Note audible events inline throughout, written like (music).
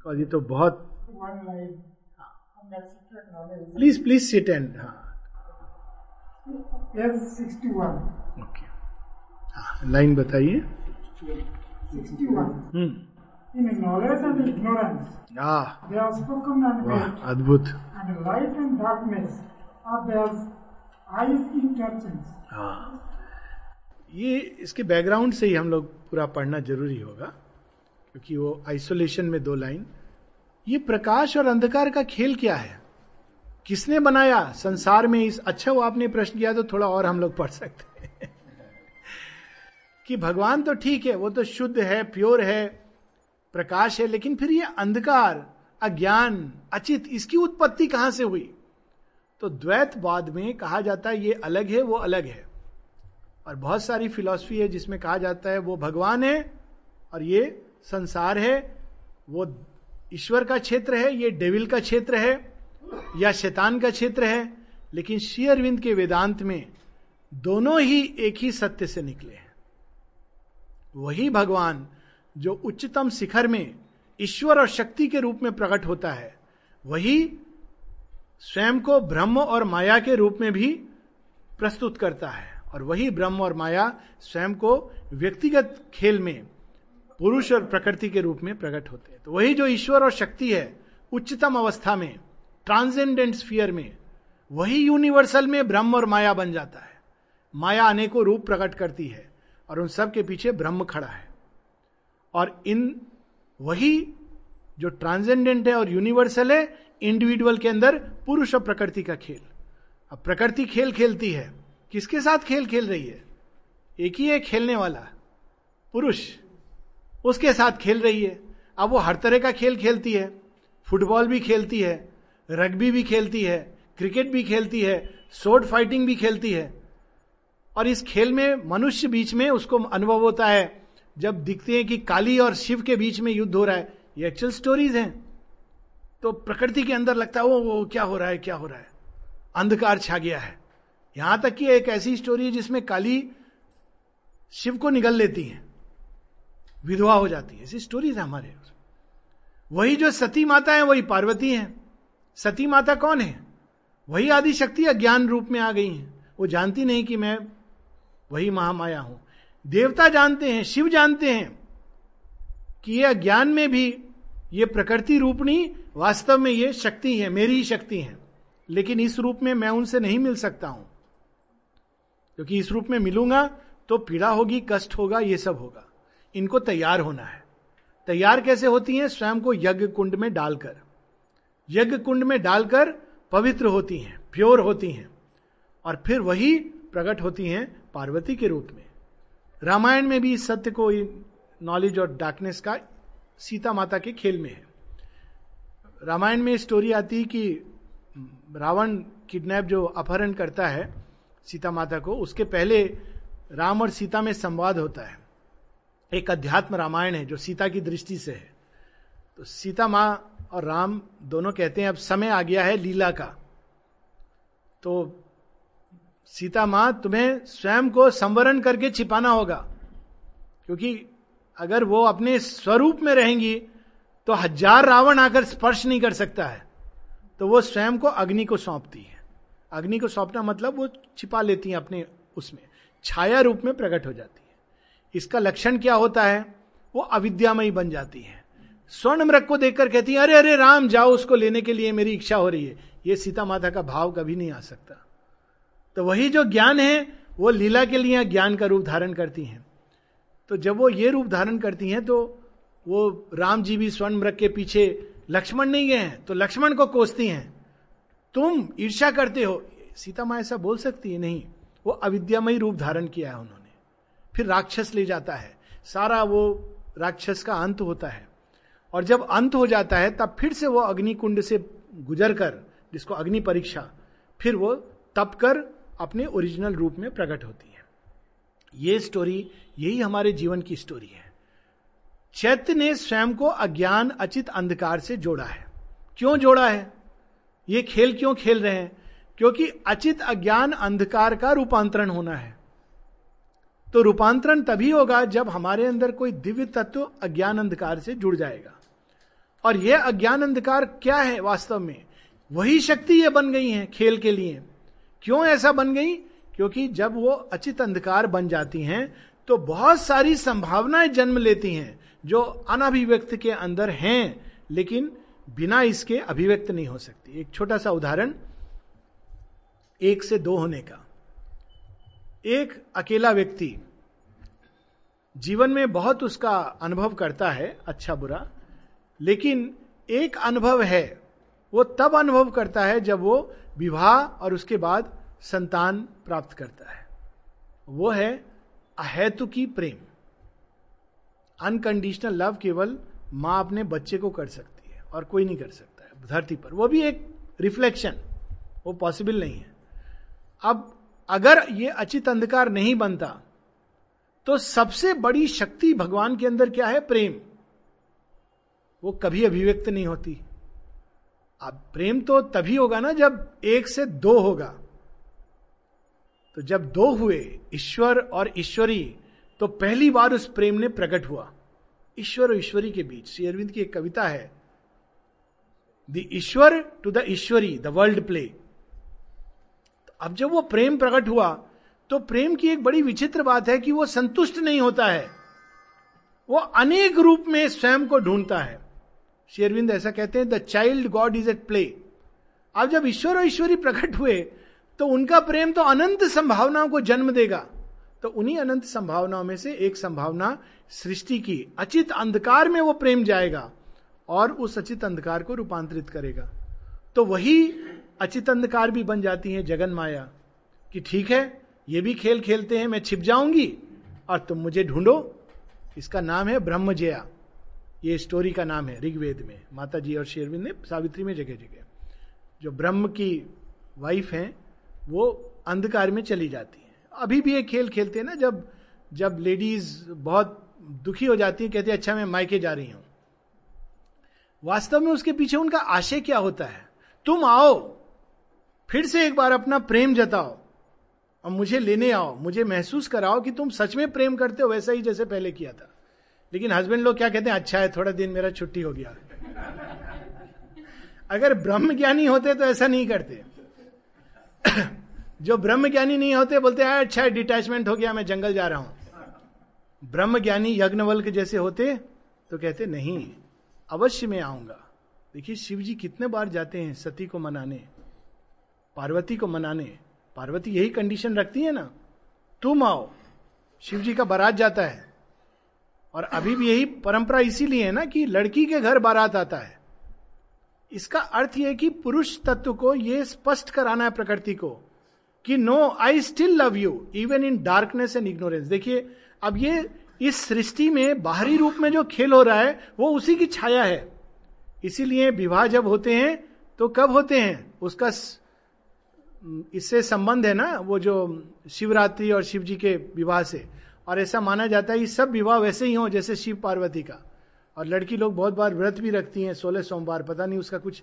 Because ये तो बहुत. प्लीज़ प्लीज़ सिट एंड हाँ Page 61. ओके हाँ लाइन बताइए 61. हम्म In knowledge and ignorance, uh they are spoken and made, अद्भुत and light and darkness are their eyes interchange. हाँ ये इसके बैकग्राउंड से ही हम लोग पूरा पढ़ना ज़रूरी होगा क्योंकि वो आइसोलेशन में दो लाइन ये प्रकाश और अंधकार का खेल क्या है? किसने बनाया? संसार में इस अच्छा वो आपने प्रश्न किया तो थोड़ा और हम लोग पढ़ सकते हैं। (laughs) कि भगवान तो ठीक है, वो तो शुद्ध है, प्योर है, प्रकाश है, लेकिन फिर ये अंधकार, अज्ञान, अचित, इसकी उत्पत्ति कहाँ से हुई? तो द्वैतवाद में कहा जाता है ये अलग है, वो अलग है। और बहुत सारी फिलॉसफी है जिसमें कहा जाता है वो भगवान है और ये संसार है, वो ईश्वर का क्षेत्र है, ये डेविल का क्षेत्र है, या शैतान का क्षेत्र है, लेकिन श्री अरविंद के वेदांत में दोनों ही एक ही सत्य से निकले हैं। वही भगवान जो उच्चतम शिखर में ईश्वर और शक्ति के रूप में प्रकट होता है, वही स्वयं को ब्रह्म और माया के रूप में भी प्रस्तुत करता है, और वही ब्रह्म और माया स्वयं को व्यक्तिगत खेल में पुरुष और प्रकृति के रूप में प्रकट होते हैं। तो वही जो ईश्वर और शक्ति है, उच्चतम अवस्था में ट्रांसेंडेंट स्फीयर में, वही यूनिवर्सल में ब्रह्म और माया बन जाता है। माया अनेकों रूप प्रकट करती है और उन सब के पीछे ब्रह्म खड़ा है। और इन वही जो ट्रांसेंडेंट है और यूनिवर्सल है इंडिविजुअल के अंदर पुरुष और प्रकृति का खेल। अब प्रकृति खेल खेलती है। किसके साथ खेल खेल रही है? एक ही है खेलने वाला, पुरुष। उसके साथ खेल रही है। अब वो हर तरह का खेल खेलती है। फुटबॉल भी खेलती है, रग्बी भी खेलती है, क्रिकेट भी खेलती है सोर्ड फाइटिंग भी खेलती है। और इस खेल में, मनुष्य बीच में उसको अनुभव होता है। जब दिखते हैं कि काली और शिव के बीच में युद्ध हो रहा है, ये एक्चुअल स्टोरीज हैं। तो प्रकृति के अंदर लगता है वो वो क्या हो रहा है, क्या हो रहा है? अंधकार छा गया है। यहाँ तक कि एक ऐसी स्टोरी है जिसमें काली शिव को निगल लेती है। विधवा हो जाती है। ऐसी स्टोरीज है हमारे वही जो सती माता है, वही पार्वती है। सती माता कौन है? वही आदि शक्ति अज्ञान रूप में आ गई है। वो जानती नहीं कि मैं वही महामाया हूँ। देवता जानते हैं, शिव जानते हैं कि ये अज्ञान में भी ये प्रकृति रूपणी वास्तव में ये शक्ति है, मेरी ही शक्ति है। लेकिन इस रूप में मैं उनसे नहीं मिल सकता हूँ। क्योंकि इस रूप में मिलूँगा तो पीड़ा होगी, कष्ट होगा, ये सब होगा। इनको तैयार होना है। तैयार कैसे होती हैं? स्वयं को यज्ञ कुंड में डालकर। यज्ञ कुंड में डालकर पवित्र होती हैं, प्योर होती हैं और फिर वही प्रकट होती हैं पार्वती के रूप में। रामायण में भी इस सत्य को नॉलेज और डार्कनेस का सीता माता के खेल में है। रामायण में स्टोरी आती है कि रावण किडनैप जो अपहरण करता है सीता माता को, उसके पहले राम और सीता में संवाद होता है। एक अध्यात्म रामायण है जो सीता की दृष्टि से है। तो सीता माँ और राम दोनों कहते हैं, अब समय आ गया है लीला का। तो सीता माँ तुम्हें स्वयं को संवरण करके छिपाना होगा, क्योंकि अगर वो अपने स्वरूप में रहेंगी तो हज़ार रावण आकर स्पर्श नहीं कर सकता है। तो वो स्वयं को अग्नि को सौंपती है। अग्नि को सौंपना मतलब वो छिपा लेती है अपने उसमें, छाया रूप में प्रकट हो जाती है। इसका लक्षण क्या होता है? वो अविद्यामयी बन जाती है। स्वर्ण मृग को देखकर कहती है, अरे अरे, राम, जाओ, उसको लेने के लिए मेरी इच्छा हो रही है। ये सीता माता का भाव कभी नहीं आ सकता। तो वही जो ज्ञान है, वो लीला के लिए ज्ञान का रूप धारण करती हैं। तो जब वो ये रूप धारण करती हैं तो वो राम जी भी स्वर्ण मृग के पीछे लक्ष्मण नहीं गए हैं तो लक्ष्मण को कोसती हैं। तुम ईर्षा करते हो? सीता माँ ऐसा बोल सकती है, नहीं। वो अविद्यामयी रूप धारण किया है उन्होंने। फिर राक्षस ले जाता है। सारा वो राक्षस का अंत होता है। और जब अंत हो जाता है, तब फिर से वो अग्नि कुंड से गुजर कर जिसको अग्नि परीक्षा, फिर वो तप कर अपने ओरिजिनल रूप में प्रकट होती है। ये स्टोरी यही हमारे जीवन की स्टोरी है। चैत्य ने स्वयं को अज्ञान, अचित अंधकार से जोड़ा है। क्यों जोड़ा है? ये खेल क्यों खेल रहे हैं? क्योंकि अचित अज्ञान, अंधकार का रूपांतरण होना है। तो रूपांतरण तभी होगा जब हमारे अंदर कोई दिव्य तत्व अज्ञान अंधकार से जुड़ जाएगा। और यह अज्ञान अंधकार क्या है वास्तव में? वही शक्ति ये बन गई है खेल के लिए। क्यों ऐसा बन गई? क्योंकि जब वो अचित अंधकार बन जाती हैं तो बहुत सारी संभावनाएँ जन्म लेती हैं जो अनभिव्यक्त के अंदर हैं, लेकिन बिना इसके अभिव्यक्त नहीं हो सकती। एक छोटा सा उदाहरण, एक से दो होने का। एक अकेला व्यक्ति जीवन में बहुत उसका अनुभव करता है अच्छा बुरा, लेकिन एक अनुभव है, वो तब अनुभव करता है जब वो विवाह और उसके बाद संतान प्राप्त करता है। वो है अहेतु की प्रेम। अनकंडीशनल लव केवल माँ अपने बच्चे को कर सकती है और कोई नहीं कर सकता है, धरती पर। वो भी एक रिफ्लेक्शन, वो पॉसिबल नहीं है। अब अगर ये अचित अंधकार नहीं बनता तो सबसे बड़ी शक्ति भगवान के अंदर क्या है? प्रेम। वो कभी अभिव्यक्त नहीं होती। अब प्रेम तो तभी होगा ना जब एक से दो होगा। तो जब दो हुए, ईश्वर और ईश्वरी तो पहली बार उस प्रेम ने प्रकट हुआ। ईश्वर और ईश्वरी के बीच। श्री अरविंद की एक कविता है। The Ishwar to the Ishwari, the world play. अब जब वो प्रेम प्रकट हुआ तो प्रेम की एक बड़ी विचित्र बात है कि वो संतुष्ट नहीं होता है। वो अनेक रूप में स्वयं को ढूंढता है। शेरविंद ऐसा कहते हैं, the child God is at play. अब जब ईश्वर और ईश्वरी प्रकट हुए तो उनका प्रेम तो अनंत संभावनाओं को जन्म देगा। तो उन्हीं अनंत संभावनाओं में से एक संभावना सृष्टि की, अचित अंधकार में वो प्रेम जाएगा और उस अचित अंधकार को रूपांतरित करेगा। तो वही अचित अंधकार भी बन जाती है जगन माया कि ठीक है, ये भी खेल खेलते हैं, मैं छिप जाऊँगी और तुम मुझे ढूंढो। इसका नाम है ब्रह्मजया। ये स्टोरी का नाम है ऋग्वेद में। माता जी और शेरविंद ने सावित्री में जगह जगह। जो ब्रह्म की वाइफ हैं, वो अंधकार में चली जाती हैं। अभी भी ये खेल खेलते हैं ना, जब जब लेडीज़ बहुत दुखी हो जाती है, कहती है अच्छा मैं मायके जा रही हूँ। वास्तव में उसके पीछे उनका आशय क्या होता है? तुम आओ फिर से एक बार अपना प्रेम जताओ। और मुझे लेने आओ, मुझे महसूस कराओ कि तुम सच में प्रेम करते हो, वैसा ही जैसे पहले किया था। लेकिन हस्बैंड लोग क्या कहते हैं अच्छा है, थोड़ा दिन मेरा छुट्टी हो गया। अगर ब्रह्म ज्ञानी होते तो ऐसा नहीं करते। जो ब्रह्म ज्ञानी नहीं होते, बोलते हैं अच्छा है डिटैचमेंट हो गया, मैं जंगल जा रहा हूँ। ब्रह्म ज्ञानी यज्ञवल्क जैसे होते तो कहते, नहीं, अवश्य मैं आऊँगा। देखिए, शिव जी कितने बार जाते हैं सती को मनाने। पार्वती को मनाने। पार्वती यही कंडीशन रखती है ना। तुम आओ। शिव जी का बारात जाता है। और अभी भी यही परंपरा इसीलिए है ना कि लड़की के घर बारात आता है। इसका अर्थ यह कि पुरुष तत्व को यह स्पष्ट कराना है प्रकृति को कि no I still love you even in darkness and ignorance देखिए, अब ये इस सृष्टि में बाहरी रूप में जो खेल हो रहा है, वो उसी की छाया है। इसीलिए विवाह जब होते हैं तो कब होते हैं? उसका इससे संबंध है ना, वो जो शिवरात्रि और शिव जी के विवाह से। और ऐसा माना जाता है कि सब विवाह वैसे ही हो, जैसे शिव पार्वती का। और लड़की लोग बहुत बार व्रत भी रखती हैं सोलह सोमवार, पता नहीं उसका कुछ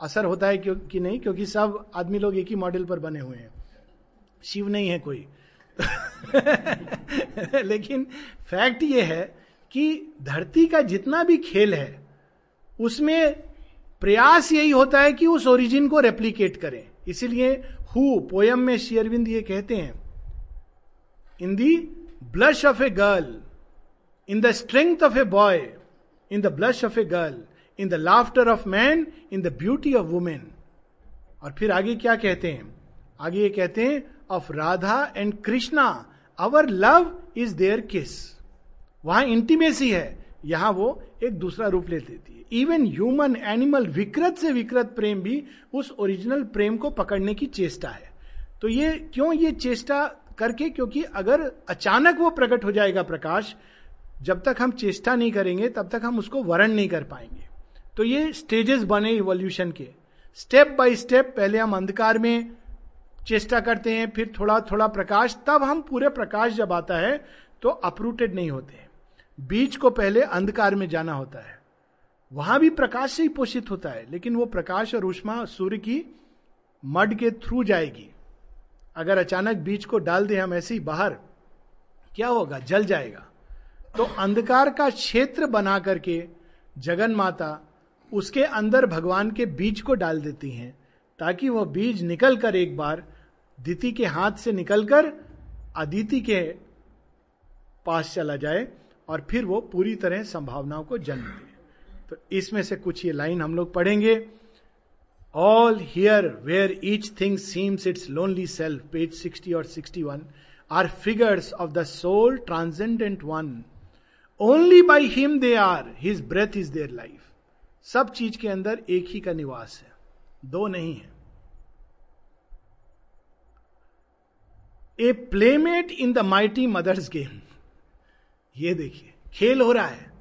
असर होता है क्यों, कि नहीं, क्योंकि सब आदमी लोग एक ही मॉडल पर बने हुए हैं। शिव नहीं है कोई। (laughs) लेकिन फैक्ट ये है कि धरती का जितना भी खेल है, उसमें प्रयास यही होता है कि उस ओरिजिन को रेप्लीकेट करें। इसीलिए हु पोयम में शेयरविंद ये कहते हैं in the blush of a girl in the strength of a boy in the blush of a girl in the laughter of man in the beauty of women और फिर आगे क्या कहते हैं? आगे ये कहते हैं of Radha and Krishna our love is there kiss वहाँ इंटीमेसी है, यहाँ वो एक दूसरा रूप ले देती इवन ह्यूमन एनिमल विकृत से विकृत प्रेम भी उस ओरिजिनल प्रेम को पकड़ने की चेष्टा है। तो ये, क्यों ये चेष्टा करके? क्योंकि अगर अचानक वो प्रकट हो जाएगा प्रकाश, जब तक हम चेष्टा नहीं करेंगे, तब तक हम उसको वर्ण नहीं कर पाएँगे। तो ये स्टेजेस बने इवोल्यूशन के। स्टेप बाय स्टेप पहले हम अंधकार में चेष्टा करते हैं, फिर थोड़ा थोड़ा प्रकाश, तब हम पूरे प्रकाश जब आता है तो अप्रूटेड नहीं होते बीज को पहले अंधकार में जाना होता है। वहाँ भी प्रकाश से ही पोषित होता है, लेकिन वो प्रकाश और उष्मा सूर्य की मड के थ्रू जाएगी। अगर अचानक बीज को डाल दें हम ऐसे ही बाहर, क्या होगा? जल जाएगा। तो अंधकार का क्षेत्र बना करके जगन माता उसके अंदर भगवान के बीज को डाल देती हैं, ताकि वह बीज निकल कर एक बार दिति के हाथ से निकलकर अदिति के पास चला जाए और फिर वो पूरी तरह संभावनाओं को जन्म दे। तो इसमें से कुछ ये लाइन हम लोग पढ़ेंगे। All here where each thing seems its lonely self page sixty और sixty one are figures of the soul transcendent one only by him they are his breath is their life सब चीज़ के अंदर एक ही का निवास है। दो नहीं है। A playmate in the mighty mother's game ये देखिए, खेल हो रहा है।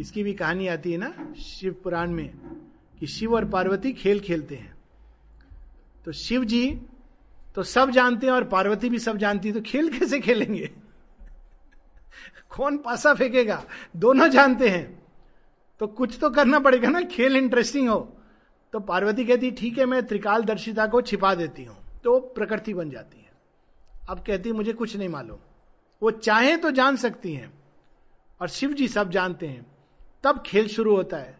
इसकी भी कहानी आती है ना शिव पुराण में, कि शिव और पार्वती खेल खेलते हैं। तो शिव जी तो सब जानते हैं और पार्वती भी सब जानती है तो खेल कैसे खेलेंगे? कौन पासा फेंकेगा? दोनों जानते हैं। तो कुछ तो करना पड़ेगा ना, खेल इंटरेस्टिंग हो। तो पार्वती कहती, ठीक है, मैं त्रिकाल दर्शिता को छिपा देती हूँ। तो प्रकृति बन जाती है। अब कहती मुझे कुछ नहीं मालूम। वो चाहे तो जान सकती हैं, और शिव जी सब जानते हैं। तब खेल शुरू होता है।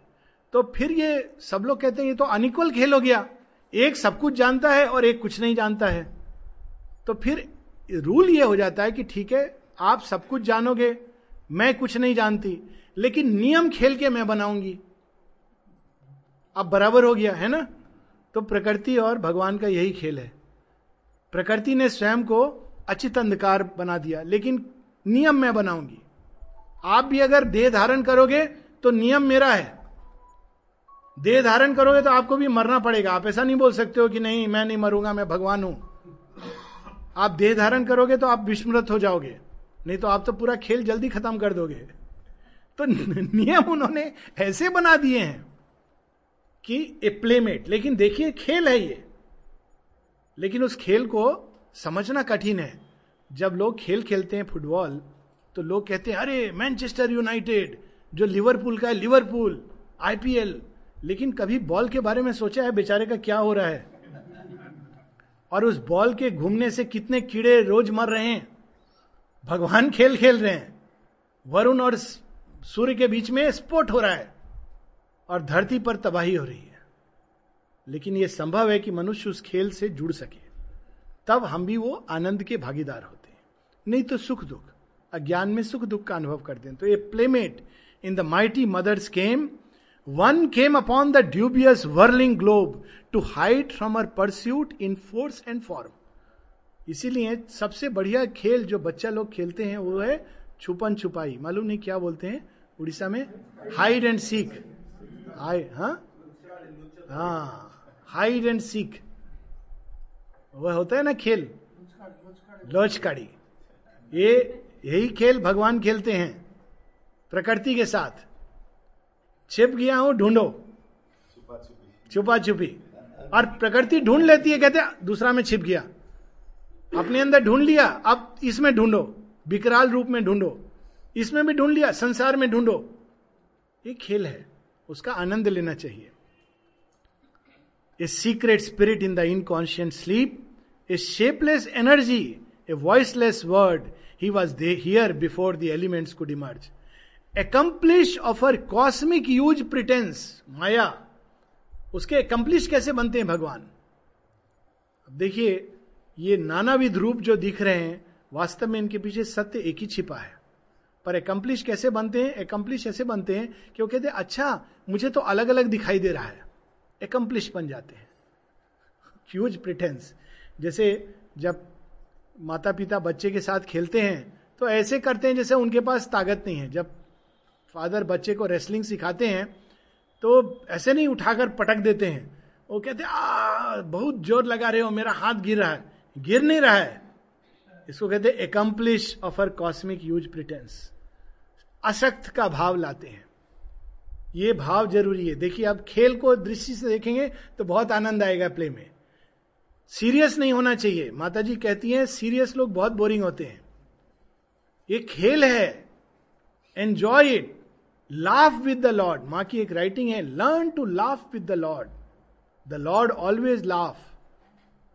तो फिर ये सब लोग कहते हैं, ये तो अनिक्वल खेल हो गया। एक सब कुछ जानता है और एक कुछ नहीं जानता है। तो फिर रूल ये हो जाता है कि ठीक है, आप सब कुछ जानोगे, मैं कुछ नहीं जानती, लेकिन नियम खेल के मैं बनाऊँगी। अब बराबर हो गया, है ना? तो प्रकृति और भगवान का यही खेल है। प्रकृति ने स्वयं को अचित अंधकार बना दिया, लेकिन नियम मैं बनाऊँगी। आप भी अगर देह धारण करोगे तो नियम मेरा है। देह धारण करोगे तो आपको भी मरना पड़ेगा। आप ऐसा नहीं बोल सकते हो कि नहीं, मैं नहीं मरूँगा, मैं भगवान हूँ। आप देह धारण करोगे तो आप विस्मृत हो जाओगे। नहीं तो आप तो पूरा खेल जल्दी खत्म कर दोगे। तो नियम उन्होंने ऐसे बना दिए हैं कि ए प्लेमेट लेकिन देखिए खेल है ये। लेकिन उस खेल को समझना कठिन है। जब लोग खेल खेलते हैं फुटबॉल तो लोग कहते हैं, अरे मैनचेस्टर यूनाइटेड जो लिवरपूल का है, लिवरपूल, आईपीएल। लेकिन कभी बॉल के बारे में सोचा है बेचारे का क्या हो रहा है? और उस बॉल के घूमने से कितने कीड़े रोज मर रहे हैं? भगवान खेल खेल रहे हैं। वरुण और सूर्य के बीच में स्पोर्ट हो रहा है और धरती पर तबाही हो रही है। लेकिन यह संभव है कि मनुष्य उस खेल से जुड़ सके। तब हम भी वो आनंद के भागीदार होते हैं। नहीं तो सुख दुख, अज्ञान में सुख दुख का अनुभव करते हैं। तो ये playmate in the mighty mother's game one came upon the dubious whirling globe to hide from her pursuit in force and form इसीलिए सबसे बढ़िया खेल जो बच्चा लोग खेलते हैं वो है छुपन छुपाई। मालूम नहीं क्या बोलते हैं उड़ीसा में? हाइड एंड सीख हाई हाँ? हाँ हाइड एंड सीख वह होता है ना खेल? लोचकाड़ी ये, यही खेल भगवान खेलते हैं। प्रकृति के साथ। छिप गया हूँ, ढूंढो। छुपा छुपी और प्रकृति ढूंढ लेती है, कहते दूसरा में छिप गया। अपने अंदर ढूंढ लिया, अब इसमें ढूंढो। विकराल रूप में ढूंढो। इसमें भी ढूंढ लिया, संसार में ढूंढो। ये खेल है, उसका आनंद लेना चाहिए। A secret spirit in the inconscient sleep, a shapeless energy, a voiceless word. He was there before the elements could emerge accomplice of her cosmic ruse pretence माया उसके एकम्प्लिश कैसे बनते हैं भगवान? अब देखिए, ये नानाविध रूप जो दिख रहे हैं, वास्तव में इनके पीछे सत्य एक ही छिपा है। पर एकम्प्लिश कैसे बनते हैं? एकम्प्लिश ऐसे बनते हैं कि वो कहते हैं अच्छा मुझे तो अलग अलग दिखाई दे रहा है। एकम्प्लिश बन जाते हैं। ह्यूज प्रिटेंस जैसे जब माता पिता बच्चे के साथ खेलते हैं तो ऐसे करते हैं जैसे उनके पास ताकत नहीं है। जब फादर बच्चे को रेसलिंग सिखाते हैं तो ऐसे नहीं उठाकर पटक देते हैं। वो कहते हैं बहुत ज़ोर लगा रहे हो, मेरा हाथ गिर रहा है। गिर नहीं रहा है। इसको कहते हैं accomplice of her cosmic ruse pretence असक्त का भाव लाते हैं। ये भाव ज़रूरी है। देखिए, आप खेल को दृष्टि से देखेंगे तो बहुत आनंद आएगा प्ले में। सीरियस नहीं होना चाहिए। माता जी कहती हैं सीरियस लोग बहुत बोरिंग होते हैं। ये खेल है। Enjoy it laugh with the Lord माँ की एक राइटिंग है learn to laugh with the Lord the Lord always laugh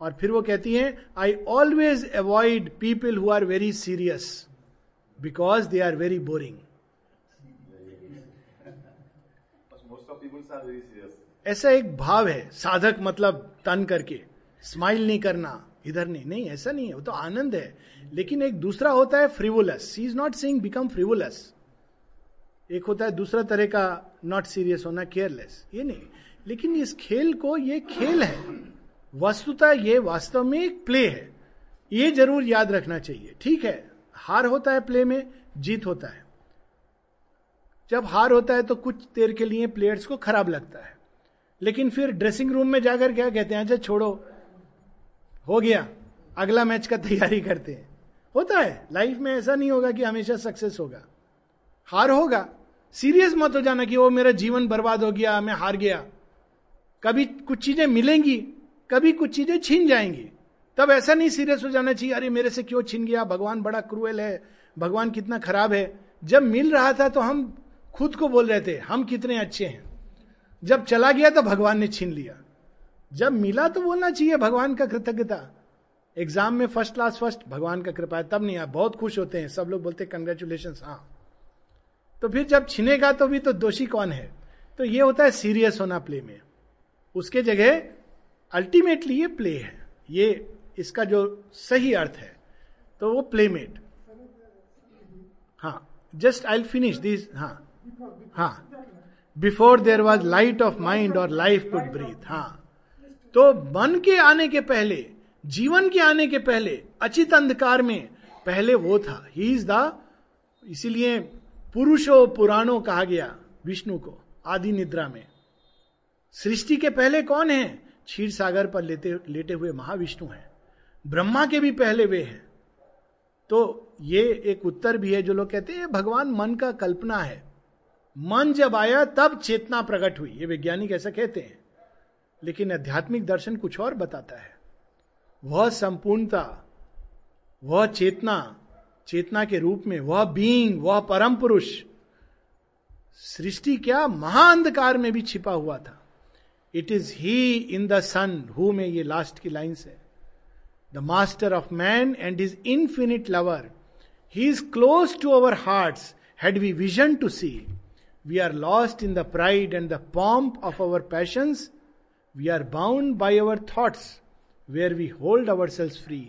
और फिर वो कहती हैं I always avoid people who are very serious because they are very boring are very serious. ऐसा एक भाव है साधक मतलब तन करके स्माइल नहीं करना इधर नहीं। नहीं ऐसा नहीं है वो तो आनंद है। लेकिन एक दूसरा होता है frivolous she is not saying become frivolous एक होता है दूसरा तरह का नॉट सीरियस होना केयरलेस ये नहीं। लेकिन इस खेल को ये खेल है। वस्तुता ये वास्तव में एक प्ले है। ये ज़रूर याद रखना चाहिए। ठीक है, हार होता है प्ले में, जीत होता है। जब हार होता है तो कुछ देर के लिए प्लेयर्स को खराब लगता है। लेकिन फिर ड्रेसिंग रूम में जाकर क्या कहते हैं? अच्छा छोड़ो। हो गया। अगला मैच का तैयारी करते हैं। होता है। लाइफ में ऐसा नहीं होगा कि हमेशा सक्सेस होगा। हार होगा। सीरियस मत हो जाना कि वो मेरा जीवन बर्बाद हो गया, मैं हार गया। कभी कुछ चीज़ें मिलेंगी, कभी कुछ चीज़ें छीन जाएँगी। तब ऐसा नहीं सीरियस हो जाना चाहिए, अरे मेरे से क्यों छीन गया? भगवान बड़ा क्रूएल है, भगवान कितना खराब है। जब मिल रहा था तो हम खुद को बोल रहे थे, हम कितने अच्छे हैं। जब चला गया तो भगवान ने छीन लिया। जब मिला तो बोलना चाहिए, भगवान का कृतज्ञता। एग्ज़ाम में फ़र्स्ट क्लास फ़र्स्ट भगवान का कृपा है, तब नहीं, आप बहुत खुश होते हैं। सब लोग बोलते हैं कंग्रेचुलेशन हाँ। तो फिर जब छिनेगा तो भी तो दोषी कौन है? तो ये होता है सीरियस होना प्ले में। उसके जगह अल्टीमेटली ये प्ले है। ये इसका जो सही अर्थ है तो वो प्लेमेट हाँ जस्ट आई फिनिश दिस हाँ हाँ। Before there was light of mind और लाइफ कुड ब्रीथ हाँ। तो मन के आने के पहले, जीवन के आने के पहले, अचित अंधकार में, पहले वो था। ही इज़ द इसीलिए पुरुषो पुराणों कहा गया विष्णु को, आदि निद्रा में। सृष्टि के पहले कौन है? क्षीर सागर पर लेते, लेटे हुए महाविष्णु हैं। ब्रह्मा के भी पहले वे हैं। तो ये एक उत्तर भी है, जो लोग कहते हैं भगवान मन का कल्पना है। मन जब आया, तब चेतना प्रकट हुई। ये वैज्ञानिक ऐसा कहते हैं। लेकिन आध्यात्मिक दर्शन कुछ और बताता है। वह संपूर्णता, वह चेतना चेतना के रूप में, वह बीइंग वह परम पुरुष, सृष्टि क्या महाअंधकार में भी छिपा हुआ था। It is he in the sun who में ये लास्ट की लाइन्स है। The master of man and is infinite lover he is close to our heart had we vision to see we are lost in the pride and the pomp of our passions we are bound by our thoughts where we hold our selves free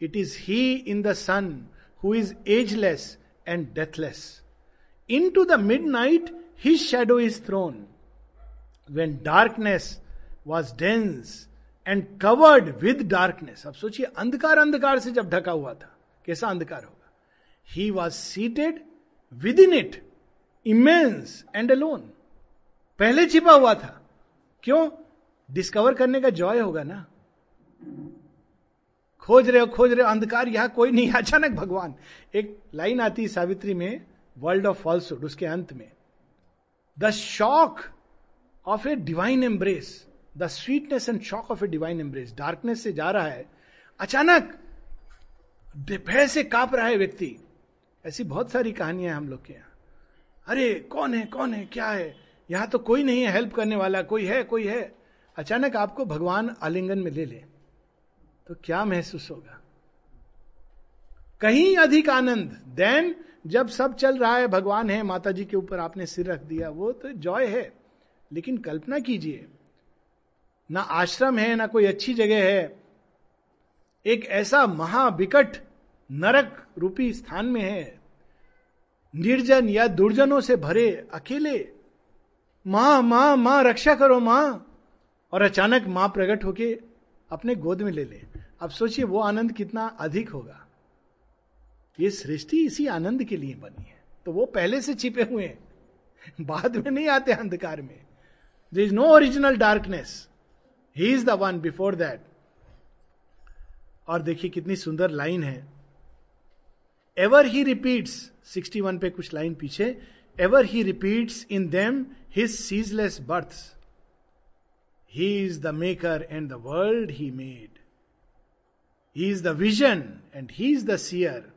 it is he in the sun who is ageless and deathless into the midnight his shadow is thrown when darkness was dense and covered with darkness अब सोचिए, अंधकार अंधकार से जब ढका हुआ था, कैसा अंधकार होगा? He was seated within it immense and alone पहले छिपा हुआ था। क्यों? डिस्कवर करने का जॉय होगा ना। खोज रहे हो, खोज रहे हो, अंधकार यहाँ कोई नहीं, अचानक भगवान। एक लाइन आती है सावित्री में, वर्ल्ड ऑफ़ फॉल्सुड उसके अंत में। The shock of a divine embrace, the sweetness and shock of a divine embrace, darkness से जा रहा है। अचानक भय से काँप रहा है व्यक्ति। ऐसी बहुत सारी कहानियाँ हम लोग के यहाँ। अरे, कौन है कौन है, क्या है? यहाँ तो कोई नहीं है हेल्प करने वाला, कोई है कोई है। अचानक आपको भगवान आलिंगन में ले ले। तो क्या महसूस होगा? कहीं अधिक आनंद। देन जब सब चल रहा है, भगवान है माता जी के ऊपर आपने सिर रख दिया, वो तो जॉय है। लेकिन कल्पना कीजिए, ना आश्रम है, ना कोई अच्छी जगह है, एक ऐसा महाविकट नरक रूपी स्थान में है, निर्जन या दुर्जनों से भरे अकेले, माँ माँ माँ, रक्षा करो माँ, और अचानक माँ प्रकट होके अपने गोद में ले ले। अब सोचिए वो आनंद कितना अधिक होगा। ये सृष्टि इसी आनंद के लिए बनी है। तो वो पहले से छिपे हुए हैं। बाद में नहीं आते अंधकार में। There is no original darkness he is the one before that और देखिए कितनी सुंदर लाइन है। एवर ही रिपीट्स 61 पे कुछ लाइन पीछे ever he repeats in them his ceaseless birth he is the maker and the world he made he is the vision and he is the seer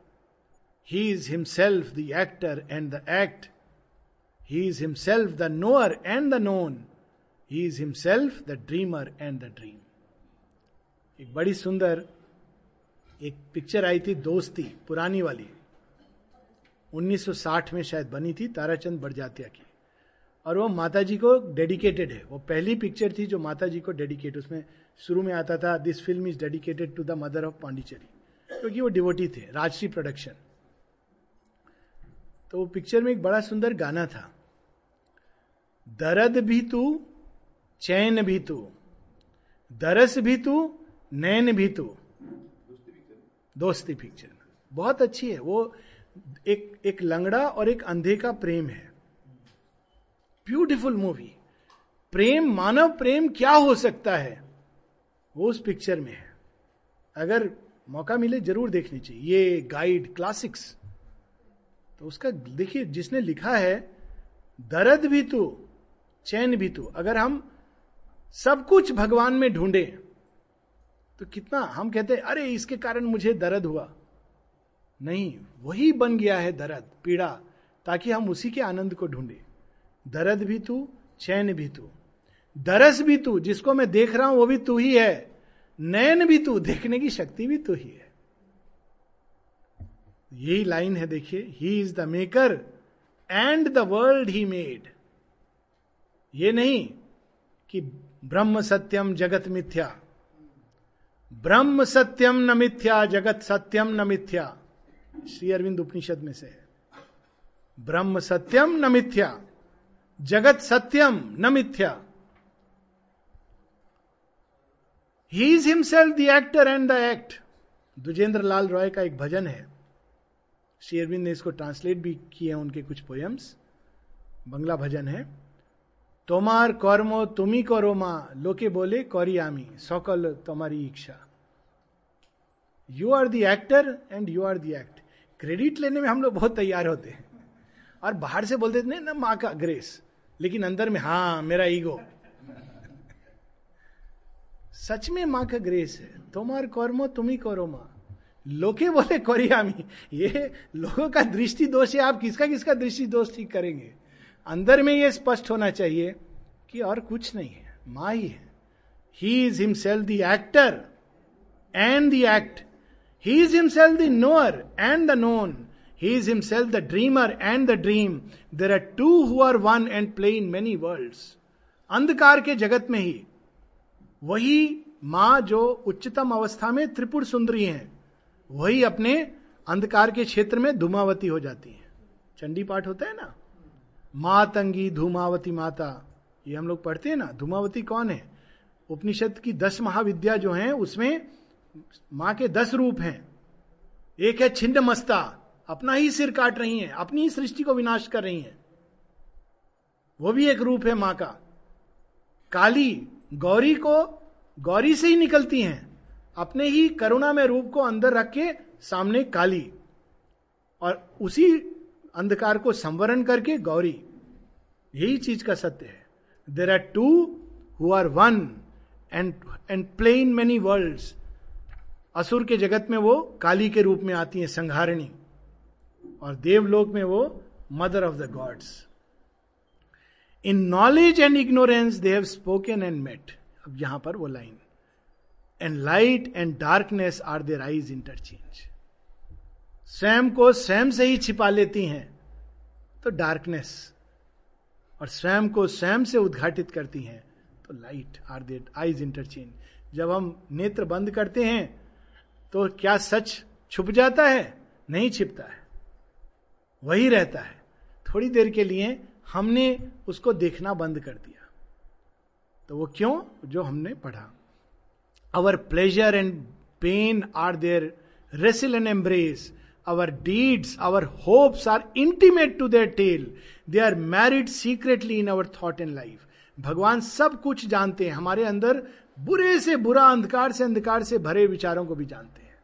he is himself the actor and the act he is himself the knower and the known he is himself the dreamer and the dream एक बड़ी सुंदर, एक picture आई थी दोस्ती, पुरानी वाली। 1960 में शायद बनी थी, ताराचंद बड़जातिया की। और वो माता जी को डेडिकेटेड है। वो पहली पिक्चर थी जो माता जी को डेडिकेट उसमें शुरू में आता था this film is dedicated to the mother of Pondicherry क्योंकि वो डिवोटी थे राजश्री प्रोडक्शन तो वो पिक्चर में एक बड़ा सुंदर गाना था। दर्द भी तू, चैन भी तू, दरस भी तू, नैन भी तू। दोस्ती पिक्चर बहुत अच्छी है। वो एक एक लंगड़ा और एक अंधे का प्रेम है। ब्यूटिफुल मूवी प्रेम, मानव प्रेम क्या हो सकता है? वो उस पिक्चर में है। अगर मौका मिले, ज़रूर देखनी चाहिए। ये गाइड क्लासिक्स तो उसका, देखिए, जिसने लिखा है, दर्द भी तू, चैन भी तू, अगर हम सब कुछ भगवान में ढूंढे तो कितना, हम कहते हैं, अरे, इसके कारण मुझे दर्द हुआ। नहीं, वही बन गया है दर्द, पीड़ा, ताकि हम उसी के आनंद को ढूंढे। दर्द भी तू, चैन भी तू। दरस भी तू, जिसको मैं देख रहा हूँ, वो भी तू ही है। नयन भी तू, देखने की शक्ति भी तू ही है। यही लाइन है, देखिए। He is the maker and the world he made ये नहीं कि ब्रह्म सत्यम जगत मिथ्या। ब्रह्म सत्यम न मिथ्या, जगत सत्यम न मिथ्या। श्री अरविंद उपनिषद में से है। ब्रह्म सत्यम न मिथ्या, जगत सत्यम न मिथ्या। He is himself the actor and the act Dwijendra Lal Roy का एक भजन है। शेरविंद ने इसको ट्रांसलेट भी किए उनके कुछ पोयम्स बंगला भजन है। तोमार कर्मो तुमी करो माँ। लोके बोले कौरियामी सकल तुम्हारी इच्छा। You are the actor and you are the act credit लेने में हम लोग बहुत तैयार होते हैं। और बाहर से बोलते थे ना, माँ का ग्रेस लेकिन अंदर में हाँ मेरा ईगो सच में माँ का ग्रेस है। तुम्हार कर्मो, तुम ही करो माँ। लोके बोले कोरियामी ये लोगों का दृष्टि दोष है। आप किसका किसका दृष्टि दोष ठीक करेंगे? अंदर में ये स्पष्ट होना चाहिए कि और कुछ नहीं है। माँ ही है। He is himself the actor and the act he is himself the knower and the known he is himself the dreamer and the dream there are two who are one and play in many world अंधकार के जगत में ही। वही माँ जो उच्चतम अवस्था में त्रिपुर सुंदरी हैं, वही अपने अंधकार के क्षेत्र में धूमावती हो जाती है। चंडी पाठ होता है ना? मातंगी धूमावती माता, ये हम लोग पढ़ते हैं ना, धूमावती कौन है? उपनिषद की दस महाविद्या जो है, उसमें माँ के दस रूप हैं। एक है छिन्न मस्ता, अपना ही सिर काट रही है, अपनी ही सृष्टि को विनाश कर रही है। वो भी एक रूप है माँ का। काली गौरी को, गौरी से ही निकलती हैं। अपने ही करुणा में रूप को अंदर रख के सामने काली और उसी अंधकार को संवरण करके गौरी। यही चीज़ का सत्य है। There are two who are one and and play in many world असुर के जगत में वो काली के रूप में आती है संघारिणी और देवलोक में वो mother of the gods in knowledge and ignorance they have spoken and met अब यहाँ पर वो line and light and darkness are their eyes interchange स्वयं को स्वयं से ही छिपा लेती हैं तो डार्कनेस और स्वयं को स्वयं से उद्घाटित करती हैं तो light are their eyes interchange जब हम नेत्र बंद करते हैं तो क्या सच छुप जाता है? नहीं छिपता है। वही रहता है। थोड़ी देर के लिए हमने उसको देखना बंद कर दिया। तो वो क्यों? जो हमने पढ़ा। Our pleasure and pain are their wrestle and embrace our deeds our hopes are intimate to their tale they are married secretly in our thought and life भगवान सब कुछ जानते हैं। हमारे अंदर बुरे से बुरा, अंधकार से अंधकार से भरे विचारों को भी जानते हैं।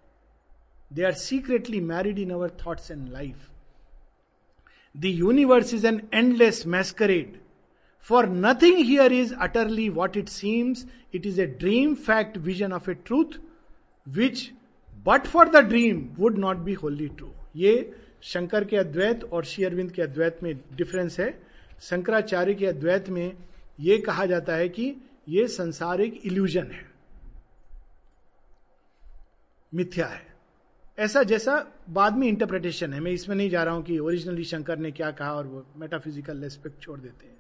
They are secretly married in our thoughts and life The universe is an endless masquerade. For nothing here is utterly what it seems. It is a dream fact vision of a truth which, but for the dream, would not be wholly true. ये शंकर के अद्वैत और श्री अरविंद के अद्वैत में difference है शंकराचार्य के अद्वैत में ये कहा जाता है कि ये संसार एक इल्यूजन है मिथ्या है ऐसा जैसा बाद में इंटरप्रिटेशन है। मैं इसमें नहीं जा रहा हूँ कि ओरिजिनली शंकर ने क्या कहा और वो मेटाफिजिकल एस्पेक्ट छोड़ देते हैं।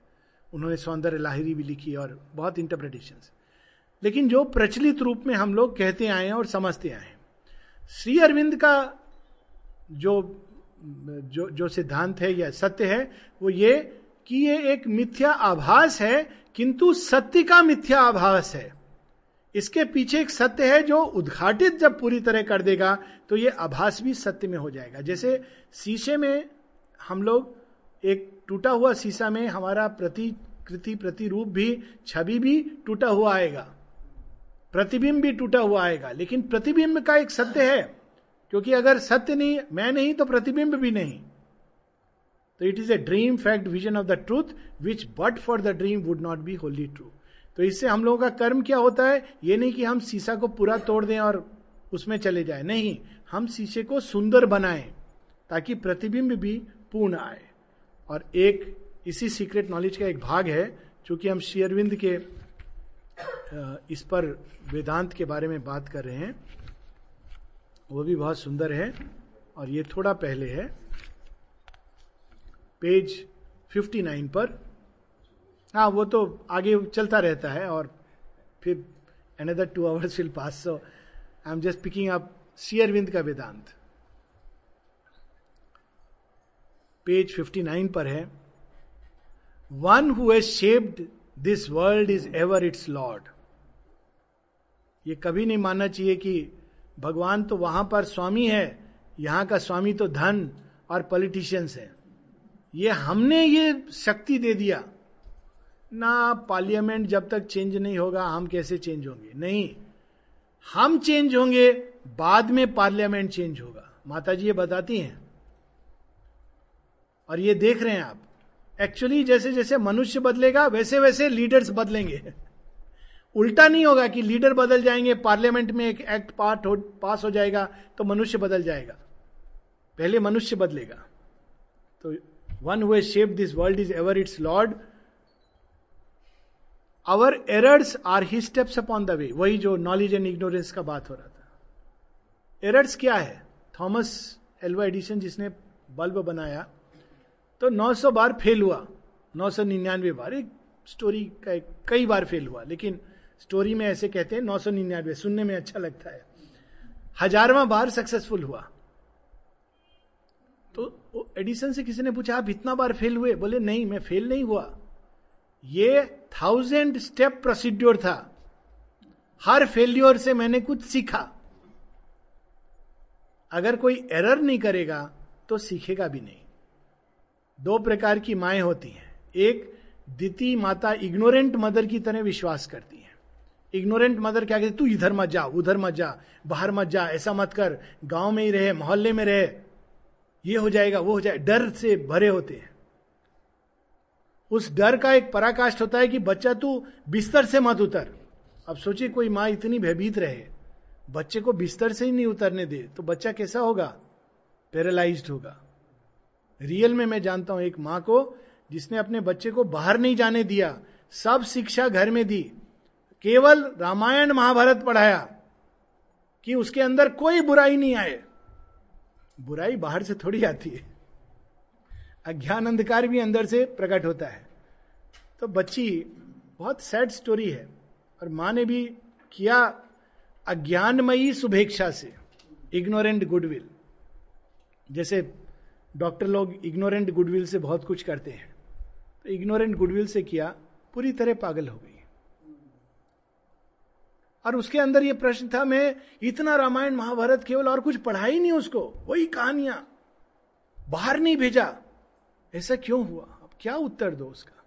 उन्होंने सौंदर्य लाहिरी भी लिखी और बहुत इंटरप्रिटेशन लेकिन जो प्रचलित रूप में हम लोग कहते आए हैं और समझते आए हैं, श्री अरविंद का जो जो जो सिद्धांत है या सत्य है, वो ये कि ये एक मिथ्या आभास है, किंतु सत्य का मिथ्या आभास है। इसके पीछे एक सत्य है जो उद्घाटित जब पूरी तरह कर देगा तो ये आभास भी सत्य में हो जाएगा। जैसे शीशे में हम लोग एक टूटा हुआ शीशा में हमारा प्रतिकृति प्रतिरूप भी, छवि भी टूटा हुआ आएगा। प्रतिबिंब भी टूटा हुआ आएगा। लेकिन प्रतिबिंब का एक सत्य है, क्योंकि अगर सत्य नहीं, मैं नहीं तो प्रतिबिंब भी नहीं। तो it is a dream fact vision of the truth which but for the dream would not be wholly true तो इससे हम लोगों का कर्म क्या होता है? ये नहीं कि हम शीशा को पूरा तोड़ दें और उसमें चले जाए। नहीं, हम शीशे को सुंदर बनाएँ ताकि प्रतिबिंब भी पूर्ण आए। और एक इसी सीक्रेट नॉलेज का एक भाग है चूँकि हम शेयरविंद के इस पर वेदांत के बारे में बात कर रहे हैं। वो भी बहुत सुंदर है और ये थोड़ा पहले है। पेज 59 पर हाँ वो तो आगे चलता रहता है और फिर another two hours will pass so I am just picking up शेयरविंद का वेदांत। पेज 59 पर है। One who shaped this world is ever its lord ये कभी नहीं मानना चाहिए कि भगवान तो वहाँ पर स्वामी है, यहाँ का स्वामी तो धन और पॉलिटिशियंस है। ये हमने ये शक्ति दे दिया। ना पार्लियामेंट जब तक चेंज नहीं होगा हम कैसे चेंज होंगे? नहीं। हम चेंज होंगे बाद में पार्लियामेंट चेंज होगा। माता जी ये बताती हैं। और ये देख रहे हैं आप। एक्चुअली जैसे जैसे मनुष्य बदलेगा वैसे वैसे लीडर्स बदलेंगे। उल्टा नहीं होगा कि लीडर बदल जाएँगे पार्लियामेंट में एक एक्ट पार्ट हो, पास हो जाएगा तो मनुष्य बदल जाएगा। पहले मनुष्य बदलेगा। तो one who shape this world is ever its lord our errors are his steps upon the way वही जो नॉलेज एंड इग्नोरेंस का बात हो रहा था। एरर्स क्या है? थॉमस एल्वा एडिशन जिसने बल्ब बनाया तो 900 बार फेल हुआ। नौ सौ निन्यानवे बार। एक स्टोरी का कई बार फेल हुआ। लेकिन स्टोरी में ऐसे कहते हैं, नौ सौ निन्यानवे। सुनने में अच्छा लगता है। हजारवा बार सक्सेसफुल हुआ। तो एडिसन से किसी ने पूछा, आप इतना बार फेल हुए? बोले, नहीं, मैं फेल नहीं हुआ। ये थाउज़ेंड स्टेप प्रोसीड्योर था हर फेल्योर से मैंने कुछ सीखा। अगर कोई एरर नहीं करेगा तो सीखेगा भी नहीं। दो प्रकार की माए होती हैं। एक, दिति माता इग्नोरेंट मदर की तरह विश्वास करती है। इग्नोरेंट मदर क्या कहती तू इधर मत जा, उधर मत जा, बाहर मत जा, ऐसा मत कर। गाँव में ही रहे, मोहल्ले में रहे। ये हो जाएगा, वो हो जाए, डर से भरे होते हैं। उस डर का एक पराकाष्ठ होता है कि बच्चा तू बिस्तर से मत उतर। अब सोचिए, कोई माँ इतनी भयभीत रहे। बच्चे को बिस्तर से ही नहीं उतरने दे तो बच्चा कैसा होगा? पैरालाइज्ड होगा। रियल में मैं जानता हूँ, एक माँ को जिसने अपने बच्चे को बाहर नहीं जाने दिया, सब शिक्षा घर में दी, केवल रामायण महाभारत पढ़ाया, कि उसके अंदर कोई बुराई नहीं आए। बुराई बाहर से थोड़ी आती है। अज्ञान अंधकार भी अंदर से प्रकट होता है। तो बच्ची, बहुत सैड स्टोरी है, और माँ ने भी किया अज्ञानमयी शुभेच्छा से इग्नोरेंट गुडविल जैसे डॉक्टर लोग इग्नोरेंट गुडविल से बहुत कुछ करते हैं तो इग्नोरेंट गुडविल से किया, पूरी तरह पागल हो गई। और उसके अंदर ये प्रश्न था, मैं इतना रामायण, महाभारत केवल और कुछ पढ़ा ही नहीं उसको, वही कहानियाँ, बाहर नहीं भेजा ऐसा क्यों हुआ? अब क्या उत्तर दो उसका?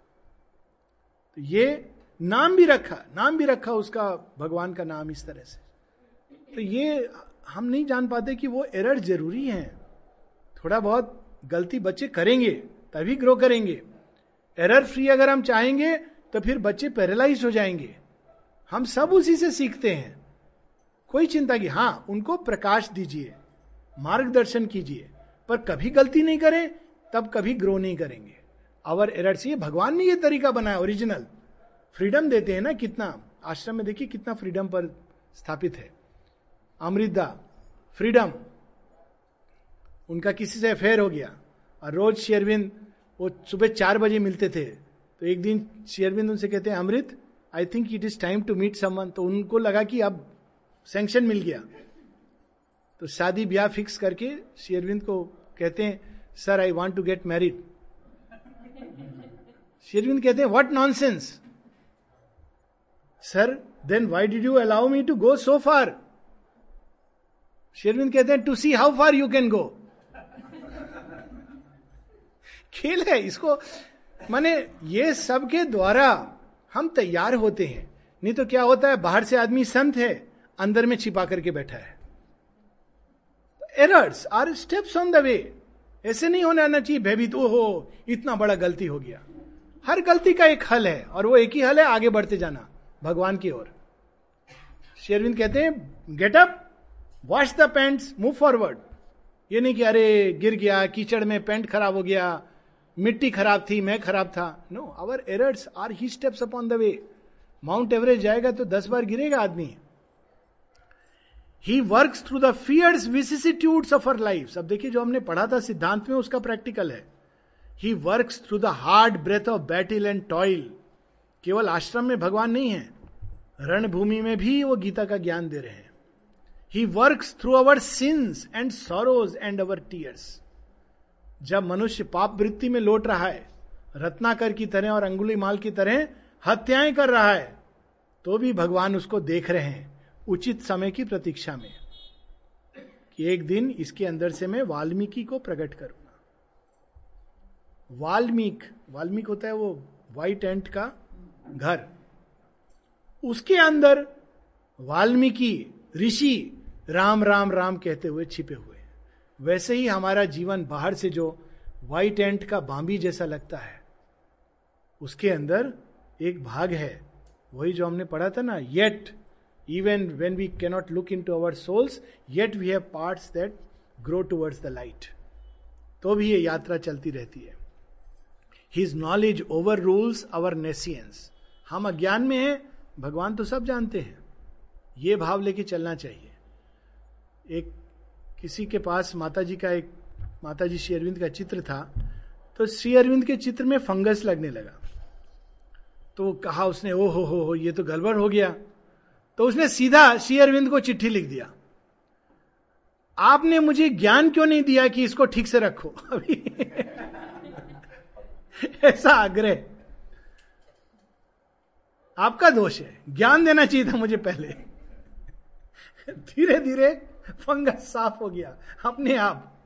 तो ये नाम भी रखा, नाम भी रखा उसका, भगवान का नाम इस तरह से। तो ये हम नहीं जान पाते कि वो एरर ज़रूरी है। थोड़ा बहुत गलती बच्चे करेंगे, तभी ग्रो करेंगे। एरर फ्री अगर हम चाहेंगे तो फिर बच्चे पैरालाइज हो जाएँगे। हम सब उसी से सीखते हैं। कोई चिंता की हाँ उनको प्रकाश दीजिए, मार्गदर्शन कीजिए, पर कभी गलती नहीं करें तब कभी ग्रो नहीं करेंगे। अवर एरर से भगवान ने ये तरीका बनाया ओरिजिनल फ्रीडम देते हैं ना कितना? आश्रम में देखिए कितना फ्रीडम पर स्थापित है। अमृता फ्रीडम उनका किसी से अफेयर हो गया। और रोज शेरविंद वो सुबह चार बजे मिलते थे। तो एक दिन शेयरबिंद उनसे कहते हैं, Amrit I think it is time to meet someone तो उनको लगा कि अब सेंक्शन मिल गया। तो शादी ब्याह फिक्स करके शेयरविंद को कहते हैं sir I want to get married शेरविंद कहते हैं what nonsense sir then why did you allow me to go so far शेरविंद कहते हैं to see how far you can go खेल है इसको। माने ये सबके द्वारा हम तैयार होते हैं। नहीं तो क्या होता है, बाहर से आदमी संत है, अंदर में छिपा करके बैठा है। Errors are steps on the way ऐसे नहीं होने आना चाहिए, भयभीत ओ हो इतना बड़ा गलती हो गया। हर गलती का एक हल है, और वो एक ही हल है, आगे बढ़ते जाना, भगवान की ओर। शेरविंद कहते हैं get up wash the pants move forward ये नहीं कि, अरे, गिर गया, कीचड़ में पेंट खराब हो गया, मिट्टी खराब थी, मैं खराब था। No our errors are his steps upon the way Mount Everest जाएगा तो दस बार गिरेगा आदमी। He work through the fierce vicissitudes of our life अब देखिए, जो हमने पढ़ा था सिद्धांत में, उसका प्रैक्टिकल है। He work through the hard breath of battle and toil केवल आश्रम में भगवान नहीं है, रणभूमि में भी वो गीता का ज्ञान दे रहे हैं। He work through our sins and sorrows and our tears जब मनुष्य पाप वृत्ति में लौट रहा है, रत्नाकर की तरह और अंगुली माल की तरह हत्याएँ कर रहा है तो भी भगवान उसको देख रहे हैं। उचित समय की प्रतीक्षा में, कि एक दिन इसके अंदर से मैं वाल्मीकि को प्रकट करूँगा। वाल्मीक वाल्मीक होता है वो व्हाइट एंट का घर। उसके अंदर वाल्मीकि, ऋषि राम राम राम कहते हुए छिपे हुए वैसे ही हमारा जीवन बाहर से जो व्हाइट एंट का बांबी जैसा लगता है, उसके अंदर एक भाग है। वही जो हमने पढ़ा था ना yet even when we cannot look into our souls yet we have part that grow towards the light तो भी ये यात्रा चलती रहती है। His knowledge overrules our nescience हम अज्ञान में हैं, भगवान तो सब जानते हैं। ये भाव लेके चलना चाहिए। एक किसी के पास माता जी का एक माता जी श्री अरविंद का चित्र था तो श्री अरविंद के चित्र में फंगस लगने लगा। तो कहा उसने ओ हो हो हो, ये तो गड़बड़ हो गया। तो उसने सीधा श्री अरविंद को चिट्ठी लिख दिया। आपने मुझे ज्ञान क्यों नहीं दिया कि इसको ठीक से रखो? (laughs) अभी ऐसा आग्रह। आपका दोष है। ज्ञान देना चाहिए था मुझे पहले। धीरे धीरे फंगस साफ़ हो गया अपने आप।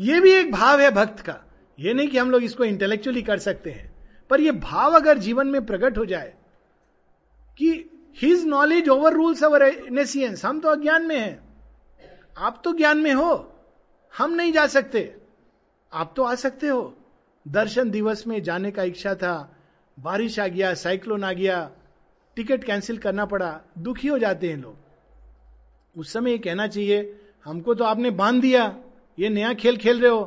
यह भी एक भाव है भक्त का। यह नहीं कि हम लोग इसको इंटेलेक्चुअली कर सकते हैं। पर यह भाव अगर जीवन में प्रकट हो जाए कि his knowledge overrules our nescience हम तो अज्ञान में हैं। आप तो ज्ञान में हो। हम नहीं जा सकते। आप तो आ सकते हो। दर्शन दिवस में जाने का इच्छा था। बारिश आ गया, साइक्लोन आ गया। टिकट कैंसिल करना पड़ा। दुखी हो जाते हैं लोग। उस समय ये कहना चाहिए, हमको तो आपने बाँध दिया। ये नया खेल खेल रहे हो।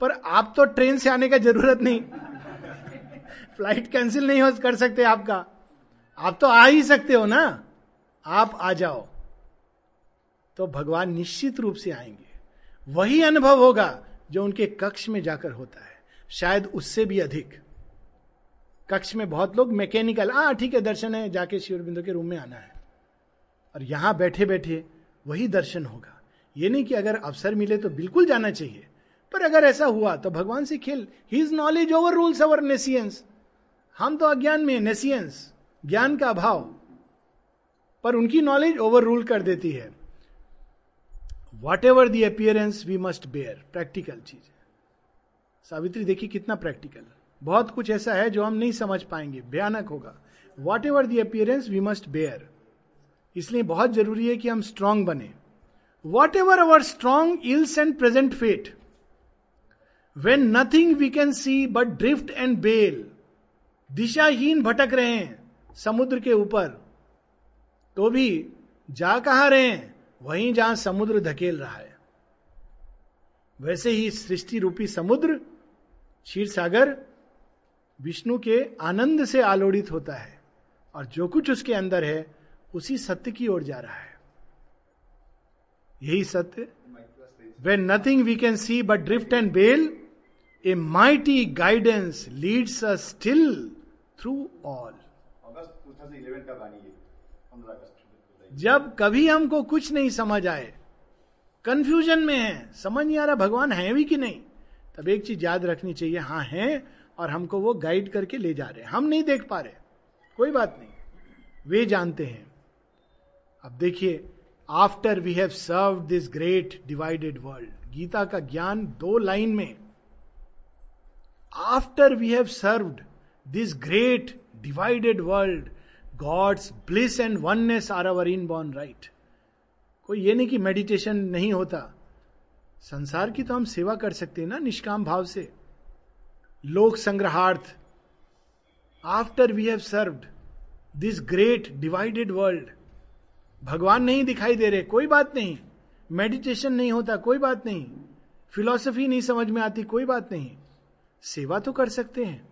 पर आप तो ट्रेन से आने का ज़रूरत नहीं। (laughs) फ़्लाइट कैंसिल नहीं हो कर सकते आपका। आप तो आ ही सकते हो ना। आप आ जाओ। तो भगवान निश्चित रूप से आएँगे। वही अनुभव होगा जो उनके कक्ष में जाकर होता है। शायद उससे भी अधिक। कक्ष में बहुत लोग मैकेनिकल हाँ ठीक है, दर्शन है, जाके शिवरबिंदु के रूम में आना है। और यहाँ बैठे बैठे वही दर्शन होगा। ये नहीं कि अगर अवसर मिले तो बिल्कुल जाना चाहिए। पर अगर ऐसा हुआ तो भगवान से खेल। He is knowledge overrules our nescience हम तो अज्ञान में नेसियंस ज्ञान का अभाव, पर उनकी नॉलेज ओवर रूल कर देती है। Whatever the appearance we must bear practical चीज़ सावित्री, देखिए कितना प्रैक्टिकल बहुत कुछ ऐसा है जो हम नहीं समझ पाएँगे, भयानक होगा। Whatever the appearance we must bear इसलिए बहुत ज़रूरी है कि हम स्ट्रांग बने। Whatever our strong ills and present fate when nothing we can see but drift and bale दिशाहीन भटक रहे हैं समुद्र के ऊपर। तो भी जा कहा रहे हैं? वहीं जहाँ समुद्र धकेल रहा है। वैसे ही सृष्टि रूपी समुद्र, क्षीर सागर, विष्णु के आनंद से आलोड़ित होता है और जो कुछ उसके अंदर है, उसी सत्य की ओर जा रहा है। यही सत्य। When nothing we can see but drift and bale a mighty guidance leads a still through all 2011 का है। 15 अगस्त जब कभी हमको कुछ नहीं समझ आए कंफ्यूजन में है, समझ नहीं आ रहा भगवान है भी कि नहीं, तब एक चीज़ याद रखनी चाहिए हाँ है, और हमको वो गाइड करके ले जा रहे हैं। हम नहीं देख पा रहे। कोई बात नहीं। वे जानते हैं। अब देखिए after we have serve this great divided world Gita का ज्ञान दो लाइन में after we have served this great divided world God's bliss and oneness are our inborn right कोई ये नहीं कि मेडिटेशन नहीं होता। संसार की तो हम सेवा कर सकते हैं ना, निष्काम भाव से। लोक संग्रहार्थ। After we have served this great divided world भगवान नहीं दिखाई दे रहे, कोई बात नहीं। मेडिटेशन नहीं होता, कोई बात नहीं। फिलॉसफी नहीं समझ में आती, कोई बात नहीं। सेवा तो कर सकते हैं।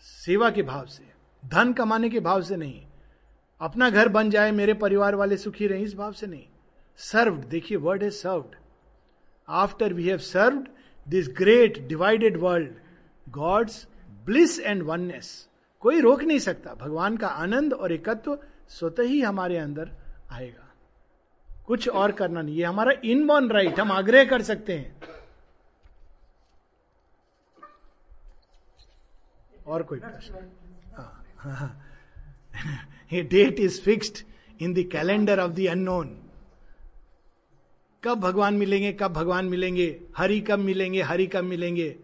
सेवा के भाव से। धन कमाने के भाव से नहीं। अपना घर बन जाए, मेरे परिवार वाले सुखी रहे, इस भाव से नहीं। सर्व्ड देखिए word is served after we have served this great divided world God's bliss and oneness कोई रोक नहीं सकता। भगवान का आनंद और एकत्व स्वतः ही हमारे अंदर आएगा। कुछ और करना नहीं। ये हमारा इनबॉर्न राइट हम आग्रह कर सकते हैं। और कोई प्रश्न? A date is fixed in the calendar of the unknown कब भगवान मिलेंगे, कब भगवान मिलेंगे, हरि कब मिलेंगे, हरि कब मिलेंगे?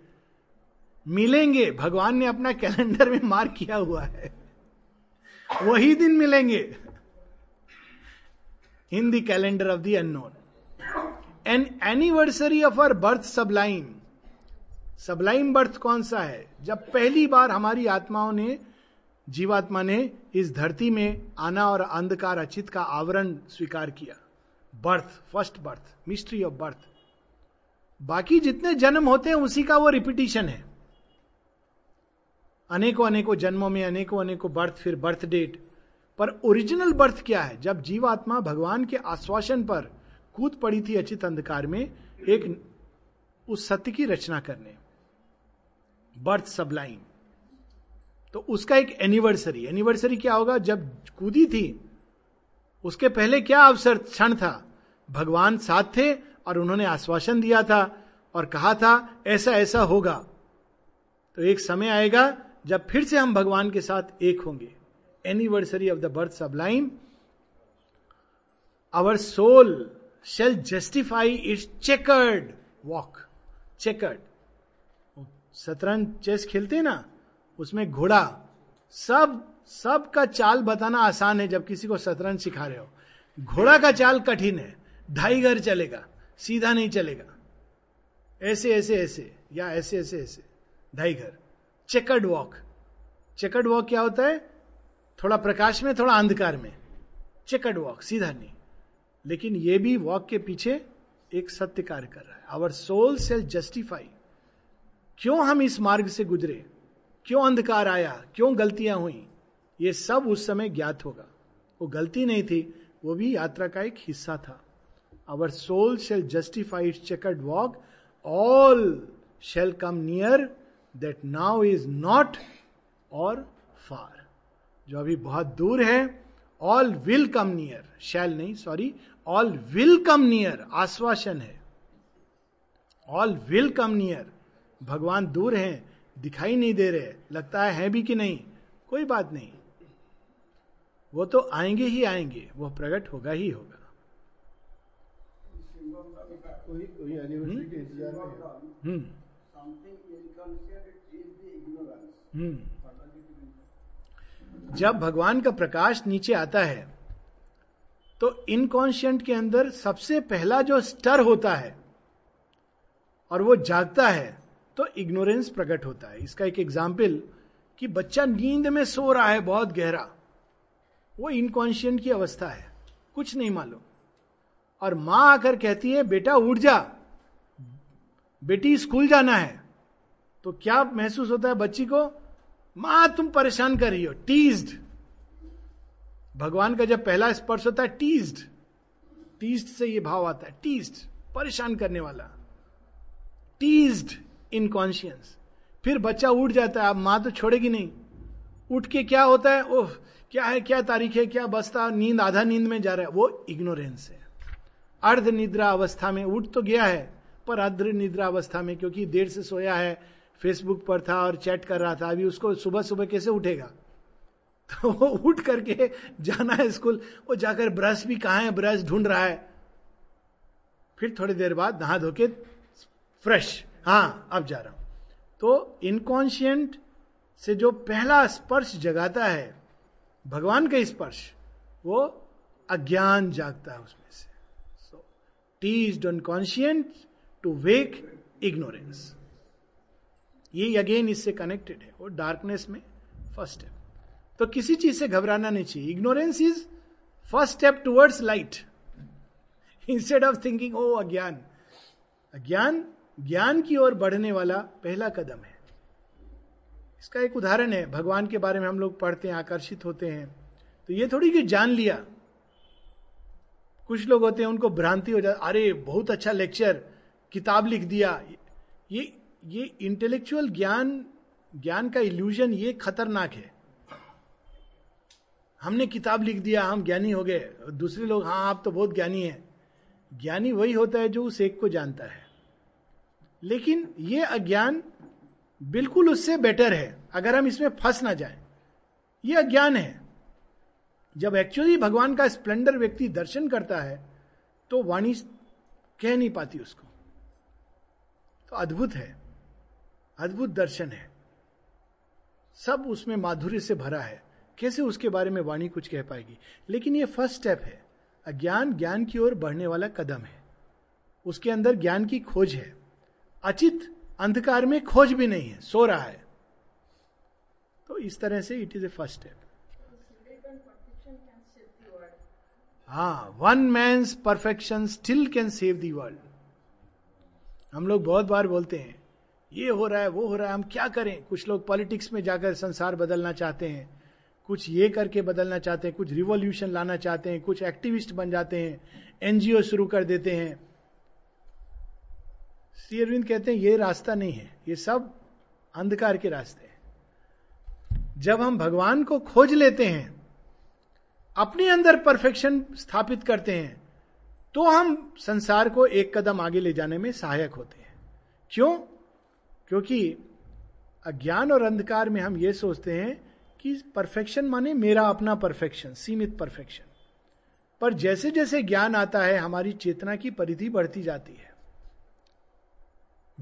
मिलेंगे, भगवान ने अपना कैलेंडर में मार्क किया हुआ है। वही दिन मिलेंगे। In the calendar of the unknown an anniversary of our birth sublime sublime birth कौन सा है? जब पहली बार हमारी आत्माओं ने जीवात्मा ने इस धरती में आना और अंधकार अचित का आवरण स्वीकार किया। Birth, first birth, mystery of birth. बाकी जितने जन्म होते हैं, उसी का वो रिपीटिशन है। अनेकों अनेकों जन्मों में, अनेकों अनेकों बर्थ, फिर बर्थ डेट। पर ओरिजिनल बर्थ क्या है? जब जीवात्मा भगवान के आश्वासन पर कूद पड़ी थी अचित अंधकार में, एक उस सत्य की रचना करने। Birth sublime. तो उसका एक एनिवर्सरी एनिवर्सरी क्या होगा? जब कूदी थी, उसके पहले क्या अवसर क्षण था? भगवान साथ थे और उन्होंने आश्वासन दिया था और कहा था, ऐसा ऐसा होगा। तो एक समय आएगा जब फिर से हम भगवान के साथ एक होंगे। Anniversary of the birth sublime our soul shall justify its chequered walk chequered शतरंज चेस खेलते ना? उसमें घोड़ा। सब सब का चाल बताना आसान है जब किसी को शतरंज सिखा रहे हो। घोड़ा का चाल कठिन है। ढाई घर चलेगा। सीधा नहीं चलेगा। ऐसे ऐसे ऐसे, या ऐसे ऐसे ऐसे। ढाई घर। चेकर्ड वॉक चेकर्ड वॉक क्या होता है? थोड़ा प्रकाश में, थोड़ा अंधकार में। चेकर्ड वॉक सीधा नहीं। लेकिन ये भी वॉक के पीछे एक सत्य कार्य कर रहा है। आवर सोल सेल जस्टिफाई क्यों हम इस मार्ग से गुजरे? क्यों अंधकार आया? क्यों गलतियाँ हुई? ये सब उस समय ज्ञात होगा। वो गलती नहीं थी, वो भी यात्रा का एक हिस्सा था। Our soul shall justify it chequered walk all shall come near that now is not और फार जो अभी बहुत दूर है all will come near shall नहीं sorry all will come near आश्वासन है। ऑल विल कम नियर भगवान दूर हैं। दिखाई नहीं दे रहे लगता है, है भी कि नहीं? कोई बात नहीं। वो तो आएँगे ही आएँगे वो प्रकट होगा ही होगा। हम्म। हम्म। जब भगवान का प्रकाश नीचे आता है तो इनकॉन्शियंट के अंदर सबसे पहला जो स्टर होता है और वो जागता है तो इग्नोरेंस प्रकट होता है। इसका एक एग्ज़ाम्पल कि बच्चा नींद में सो रहा है, बहुत गहरा। वो इनकॉन्शियंट की अवस्था है। कुछ नहीं मालूम। और माँ आकर कहती है, बेटा, उठ जा। बेटी स्कूल जाना है। तो क्या महसूस होता है बच्ची को? माँ, तुम परेशान कर रही हो। टीज्ड भगवान का जब पहला स्पर्श होता है टीज्ड टीज्ड से ये भाव आता है। टीज्ड परेशान करने वाला। टीज्ड इनकॉन्शियंस। फिर बच्चा उठ जाता है, अब माँ तो छोड़ेगी नहीं। उठ के क्या होता है? ओह, क्या है, क्या तारीख है, क्या बसता, नींद, आधा नींद में जा रहा है। वो इग्नोरेंस है। अर्ध निद्रा अवस्था में उठ तो गया है, पर अर्ध निद्रा अवस्था में, क्योंकि देर से सोया है फेसबुक पर था और चैट कर रहा था, अभी उसको सुबह सुबह कैसे उठेगा? (laughs) तो वो उठ करके जाना है स्कूल, वो जाकर ब्रश भी कहा है, ब्रश ढूंढ रहा है। फिर थोड़ी देर बाद नहा धो के फ्रेश। हाँ अब जा रहा हूँ। तो इनकॉन्शियंट से जो पहला स्पर्श जगाता है, भगवान का स्पर्श, वो अज्ञान जागता है उसमें से। So tease inconscient to wake ignorance ये अगेन इससे कनेक्टेड है, वो डार्कनेस में फ़र्स्ट स्टेप तो किसी चीज़ से घबराना नहीं चाहिए। Ignorance is first step towards light instead of thinking oh अज्ञान. अज्ञान ज्ञान की ओर बढ़ने वाला पहला कदम है। इसका एक उदाहरण है, भगवान के बारे में हम लोग पढ़ते हैं, आकर्षित होते हैं। तो ये थोड़ी कि जान लिया। कुछ लोग होते हैं, उनको भ्रांति हो जाती, अरे, बहुत अच्छा लेक्चर, किताब लिख दिया। ये ये इंटेलेक्चुअल ज्ञान ज्ञान का इल्यूजन ये खतरनाक है। हमने किताब लिख दिया, हम ज्ञानी हो गए। दूसरे लोग हाँ आप तो बहुत ज्ञानी हैं। ज्ञानी वही होता है जो उस एक को जानता है। लेकिन ये अज्ञान बिल्कुल उससे बेटर है, अगर हम इसमें फंस ना जाए। ये अज्ञान है। जब एक्चुअली भगवान का स्प्लेंडर व्यक्ति दर्शन करता है तो वाणी कह नहीं पाती उसको। तो अद्भुत है, अद्भुत दर्शन है। सब उसमें माधुर्य से भरा है। कैसे उसके बारे में वाणी कुछ कह पाएगी? लेकिन ये फ़र्स्ट स्टेप है। अज्ञान ज्ञान की ओर बढ़ने वाला कदम है। उसके अंदर ज्ञान की खोज है। अचित अंधकार में खोज भी नहीं है, सो रहा है। तो इस तरह से it is a first step हाँ one man perfection still can save the world हम लोग बहुत बार बोलते हैं, ये हो रहा है, वो हो रहा है, हम क्या करें? कुछ लोग पॉलिटिक्स में जाकर संसार बदलना चाहते हैं, कुछ ये करके बदलना चाहते हैं, कुछ रिवॉल्यूशन लाना चाहते हैं, कुछ एक्टिविस्ट बन जाते हैं एनजीओ शुरू कर देते हैं। श्री अरविंद कहते हैं, ये रास्ता नहीं है। ये सब अंधकार के रास्ते हैं। जब हम भगवान को खोज लेते हैं, अपने अंदर परफेक्शन स्थापित करते हैं तो हम संसार को एक कदम आगे ले जाने में सहायक होते हैं। क्यों? क्योंकि अज्ञान और अंधकार में हम ये सोचते हैं कि परफेक्शन माने मेरा अपना परफेक्शन, सीमित परफेक्शन। पर जैसे जैसे ज्ञान आता है, हमारी चेतना की परिधि बढ़ती जाती है।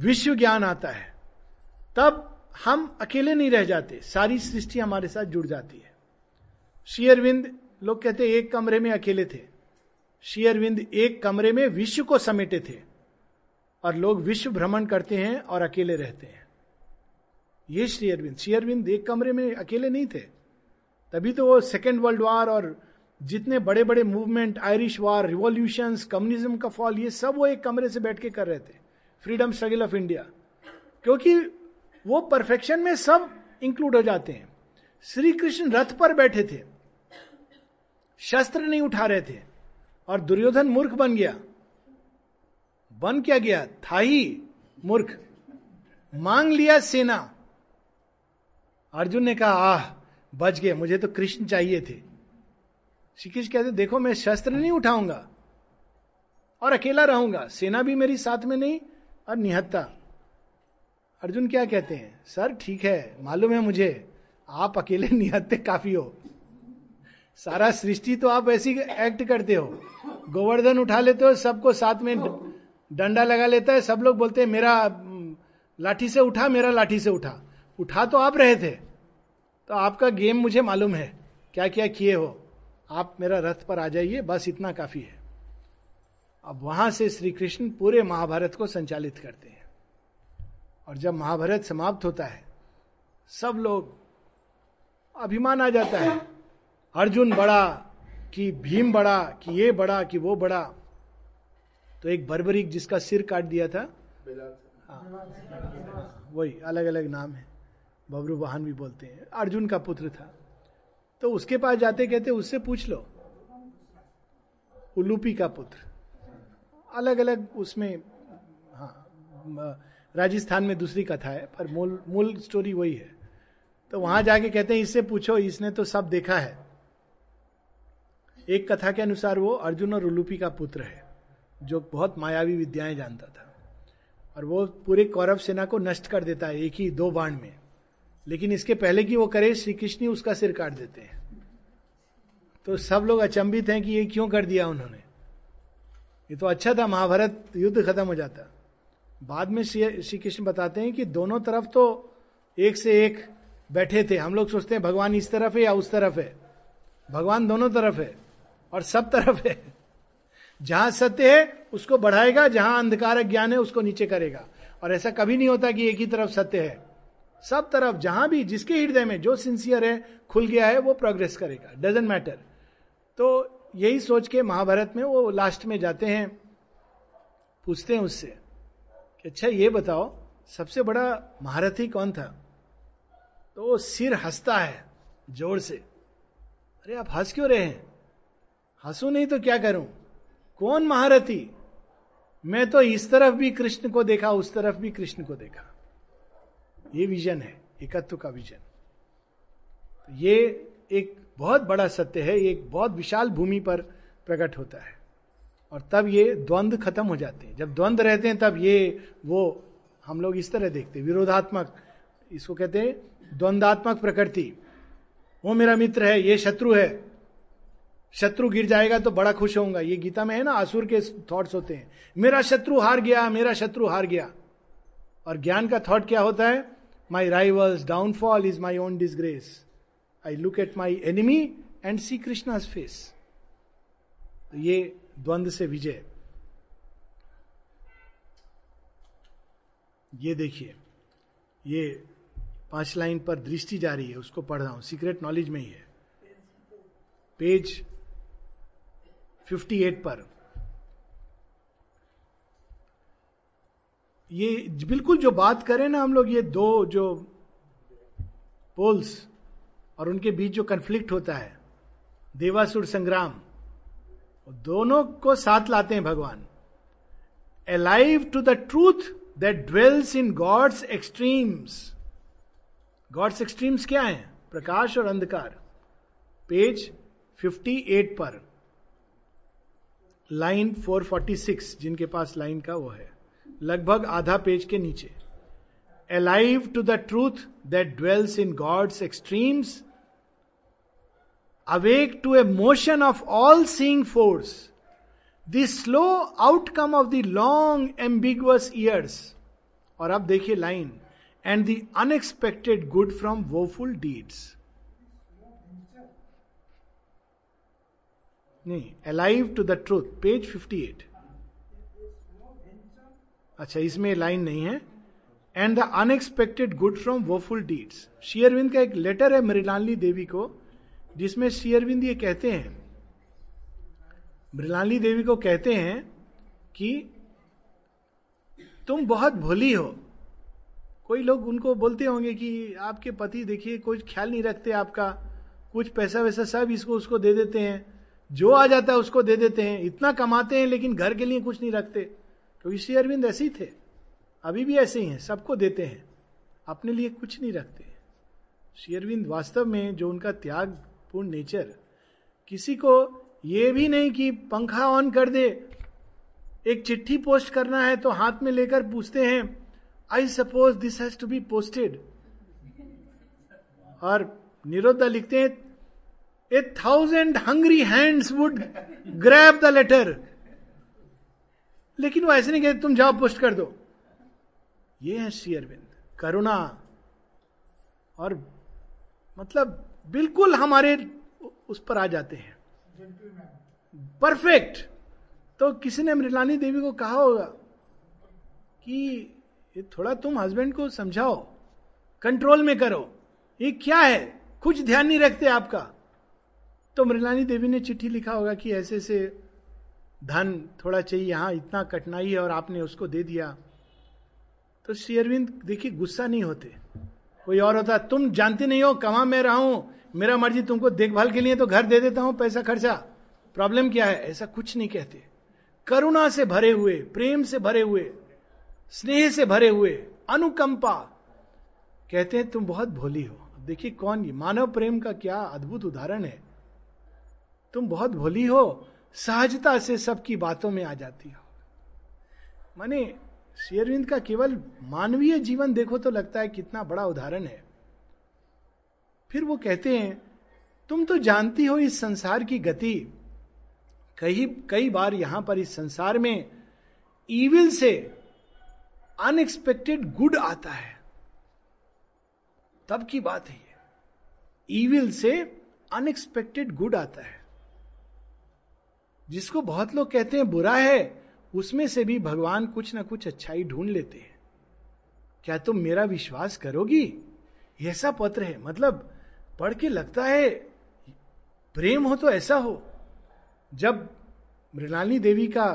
विश्व ज्ञान आता है, तब हम अकेले नहीं रह जाते। सारी सृष्टि हमारे साथ जुड़ जाती है। शेयरविंद लोग कहते एक कमरे में अकेले थे। शेयरविंद एक कमरे में विश्व को समेटे थे और लोग विश्व भ्रमण करते हैं और अकेले रहते हैं। ये श्री अरविंद। श्री अरविंद एक कमरे में अकेले नहीं थे। तभी तो वो सेकेंड वर्ल्ड वॉर और जितने बड़े बड़े movement Irish war revolution communism का फॉल ये सब वो एक कमरे से बैठ के कर रहे थे। Freedom struggle of India. क्योंकि वो परफेक्शन में सब इंक्लूड हो जाते हैं। श्री कृष्ण रथ पर बैठे थे। शस्त्र नहीं उठा रहे थे। और दुर्योधन मूर्ख बन गया। बन क्या गया? था ही मूर्ख। मांग लिया सेना। अर्जुन ने कहा, आह, बच गए। मुझे तो कृष्ण चाहिए थे। श्री कृष्ण कहते, देखो, मैं शस्त्र नहीं उठाऊँगा और अकेला रहूँगा। सेना भी मेरी साथ में नहीं और निहत्ता अर्जुन क्या कहते हैं? सर, ठीक है, मालूम है मुझे, आप अकेले (laughs) निहत्ते काफ़ी हो। सारा सृष्टि तो आप ऐसी एक्ट करते हो। गोवर्धन उठा लेते हो, सबको साथ में डंडा लगा लेता है, सब लोग बोलते हैं, मेरा लाठी से उठा, मेरा लाठी से उठा। उठा तो आप रहे थे। तो आपका गेम मुझे मालूम है। क्या क्या किए हो? आप मेरा रथ पर आ जाइए, बस इतना काफ़ी है। अब वहाँ से श्री कृष्ण पूरे महाभारत को संचालित करते हैं। और जब महाभारत समाप्त होता है सब लोग अभिमान आ जाता है। अर्जुन बड़ा कि भीम बड़ा कि ये बड़ा कि वो बड़ा। तो एक बर्बरिक जिसका सिर काट दिया था हाँ, वही अलग अलग नाम है। बबरू वाहन भी बोलते हैं। अर्जुन का पुत्र था। तो उसके पास जाते कहते उससे पूछ लो उलूपी का पुत्र। अलग अलग उसमें हाँ राजस्थान में दूसरी कथा है, पर मूल मूल स्टोरी वही है। तो वहाँ जाके कहते हैं, इससे पूछो, इसने तो सब देखा है। एक कथा के अनुसार वो अर्जुन और उलूपी का पुत्र है, जो बहुत मायावी विद्याएँ जानता था। और वो पूरे कौरव सेना को नष्ट कर देता है, एक ही दो बाण में। लेकिन इसके पहले कि वो करे श्री कृष्ण ही उसका सिर काट देते हैं। तो सब लोग अचंबित हैं कि ये क्यों कर दिया उन्होंने। ये तो अच्छा था, महाभारत युद्ध खत्म हो जाता। बाद में श्री कृष्ण बताते हैं कि दोनों तरफ़ तो एक से एक बैठे थे। हम लोग सोचते हैं भगवान इस तरफ़ है या उस तरफ़ है। भगवान दोनों तरफ़ है और सब तरफ़ है। जहाँ सत्य है, उसको बढ़ाएगा, जहाँ अंधकार ज्ञान है, उसको नीचे करेगा। और ऐसा कभी नहीं होता कि एक ही तरफ़ सत्य है। सब तरफ़, जहाँ भी, जिसके हृदय में जो सिंसियर है, खुल गया है, वो प्रोग्रेस करेगा। डजेंट मैटर तो यही सोच के महाभारत में वो लास्ट में जाते हैं। पूछते हैं उससे कि अच्छा ये बताओ, सबसे बड़ा महारथी कौन था? तो वो सिर हंसता है, ज़ोर से। अरे, आप हंस क्यों रहे हैं? हंसू नहीं तो क्या करूँ? कौन महारथी? मैं तो इस तरफ़ भी कृष्ण को देखा, उस तरफ़ भी कृष्ण को देखा। ये विजन है, एकत्व का विजन ये एक बहुत बड़ा सत्य है ये एक बहुत विशाल भूमि पर प्रकट होता है। और तब ये द्वंद्व खत्म हो जाते हैं। जब द्वंद्व रहते हैं, तब ये, वो हम लोग इस तरह देखते हैं। विरोधात्मक, इसको कहते हैं द्वंद्वात्मक प्रकृति। वो मेरा मित्र है, ये शत्रु है। शत्रु गिर जाएगा तो बड़ा खुश होऊँगा। ये गीता में है ना, आसुर के थॉट्स होते हैं। मेरा शत्रु हार गया, मेरा शत्रु हार गया। और ज्ञान का थॉट क्या होता है? My rivals downfall is my own disgrace I look at my enemy and see Krishna face ये द्वंद से विजय ये देखिए, ये पाँच लाइन पर दृष्टि जा रही है, उसको पढ़ रहा हूँ। सीक्रेट नॉलेज में ही है। पेज 58 पर। ये बिल्कुल जो बात करें ना हम लोग, ये दो जो पोल्स और उनके बीच जो कंफ्लिक्ट होता है, देवासुर संग्राम दोनों को साथ लाते हैं भगवान। Alive to the truth that dwells in God's extremes God's extremes क्या है? प्रकाश और अंधकार। पेज 58 पर। लाइन 446 जिनके पास लाइन का वो है। लगभग आधा पेज के नीचे। Alive to the truth that dwells in God's extremes awake to a motion of all seeing force the slow outcome of the long ambiguous years और अब देखिए line and the unexpected good from woeful deeds नहीं alive to the truth page 58 अच्छा इसमें line नहीं है. And the unexpected good from woeful deeds शेयरविंद का एक लेटर है मृणाली देवी को. जिसमें शेयरविंद ये कहते हैं, मृणाली देवी को कहते हैं कि तुम बहुत भोली हो। कोई लोग उनको बोलते होंगे कि आपके पति देखिए कोई ख्याल नहीं रखते आपका, कुछ पैसा वैसा सब इसको उसको दे देते हैं, जो आ जाता है उसको दे देते हैं, इतना कमाते हैं लेकिन घर के लिए कुछ नहीं रखते। क्योंकि श्री अरविंद ऐसे ही थे, अभी भी ऐसे ही हैं, सबको देते हैं, अपने लिए कुछ नहीं रखते। श्री अरविंद वास्तव में जो उनका त्याग पूर्ण नेचर। किसी को ये भी नहीं कि पंखा ऑन कर दे, एक चिट्ठी पोस्ट करना है तो हाथ में लेकर पूछते हैं I suppose this has to be posted और निरोधा लिखते हैं a thousand hungry hands would grab the letter लेकिन वो ऐसे नहीं कहते, तुम जाओ पोस्ट कर दो। ये है श्री अरविंद, करुणा। और मतलब बिल्कुल हमारे उस पर आ जाते हैं। परफेक्ट तो किसी ने मृलानी देवी को कहा होगा कि थोड़ा तुम हस्बैंड को समझाओ कंट्रोल में करो। ये क्या है? कुछ ध्यान नहीं रखते आपका। तो मृलानी देवी ने चिट्ठी लिखा होगा कि ऐसे ऐसे धन थोड़ा चाहिए, यहाँ इतना कठिनाई है और आपने उसको दे दिया। तो श्री अरविंद देखिए, गुस्सा नहीं होते। कोई और होता, तुम जानते नहीं हो कमा मैं रहा हूँ? मेरा मर्ज़ी, तुमको देखभाल के लिए तो घर दे देता हूँ, पैसा खर्चा। प्रॉब्लम क्या है? ऐसा कुछ नहीं कहते। करुणा से भरे हुए, प्रेम से भरे हुए, स्नेह से भरे हुए, अनुकंपा। कहते हैं, तुम बहुत भोली हो। देखिए कौन ये, मानव प्रेम का क्या अद्भुत उदाहरण है। तुम बहुत भोली हो, सहजता से सबकी बातों में आ जाती हो। माने शेरविंद का केवल मानवीय जीवन देखो तो लगता है कितना बड़ा उदाहरण है। फिर वो कहते हैं, तुम तो जानती हो इस संसार की गति। कई कई बार यहाँ पर इस संसार में ईविल से अनएक्सपेक्टेड गुड आता है। तब की बात है ये। ईविल से अनएक्सपेक्टेड गुड आता है। जिसको बहुत लोग कहते हैं बुरा है उसमें से भी भगवान कुछ ना कुछ अच्छाई ढूंढ लेते हैं। क्या तुम मेरा विश्वास करोगी? ऐसा पत्र है मतलब पढ़ के लगता है, प्रेम हो तो ऐसा हो। जब मृणालिनी देवी का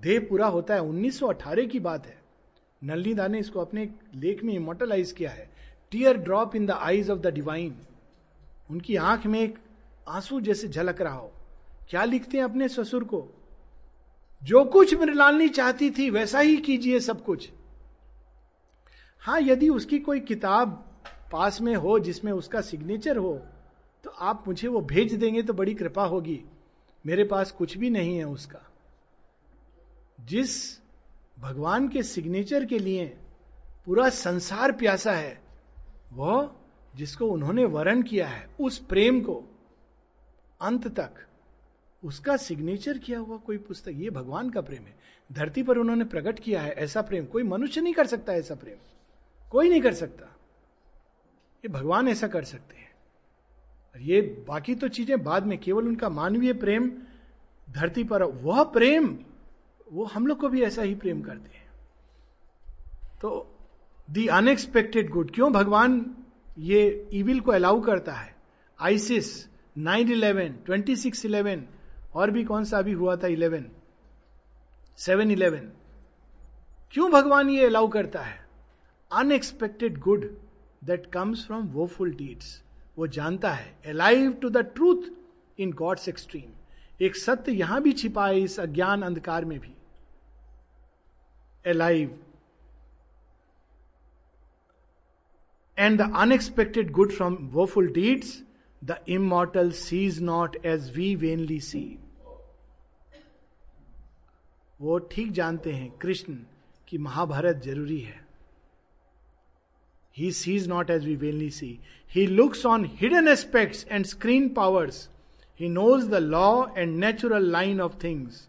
देह पूरा होता है 1918 की बात है। नलनी दा ने इसको अपने लेख में इमोटलाइज किया है। Teardrop in the eyes of the divine उनकी आँख में एक आँसू जैसे झलक रहा हो। क्या लिखते हैं अपने ससुर को? जो कुछ मृणालिनी चाहती थी, वैसा ही कीजिए सब कुछ। हाँ यदि उसकी कोई किताब पास में हो, जिसमें उसका सिग्नेचर हो तो आप मुझे वो भेज देंगे तो बड़ी कृपा होगी। मेरे पास कुछ भी नहीं है उसका। जिस भगवान के सिग्नेचर के लिए पूरा संसार प्यासा है, वह जिसको उन्होंने वर्ण किया है, उस प्रेम को, अंत तक उसका सिग्नेचर किया हुआ कोई पुस्तक, ये भगवान का प्रेम है। धरती पर उन्होंने प्रकट किया है ऐसा प्रेम। कोई मनुष्य नहीं कर सकता ऐसा प्रेम। कोई नहीं कर सकता। ये भगवान ऐसा कर सकते हैं। और ये बाकी तो चीज़ें बाद में, केवल उनका मानवीय प्रेम, धरती पर, वह प्रेम, वो हम लोग को भी ऐसा ही प्रेम करते हैं। तो दी अनएक्सपेक्टेड गुड क्यों भगवान ये इविल को अलाउ करता है? ISIS nine eleven twenty six eleven और भी कौन सा अभी हुआ था इलेवन? Seven eleven. क्यों भगवान ये अलाउ करता है? Unexpected good that comes from woeful deeds वो जानता है alive to the truth in God's extreme एक सत्य यहाँ भी छिपा है इस अज्ञान अंधकार में भी। Alive. And the unexpected good from woeful deeds the immortal sees not as we vainly see. वो ठीक जानते हैं कृष्ण कि महाभारत ज़रूरी है। He sees not as we vainly see he looks on hidden aspect and screen powers he knows the law and natural line of things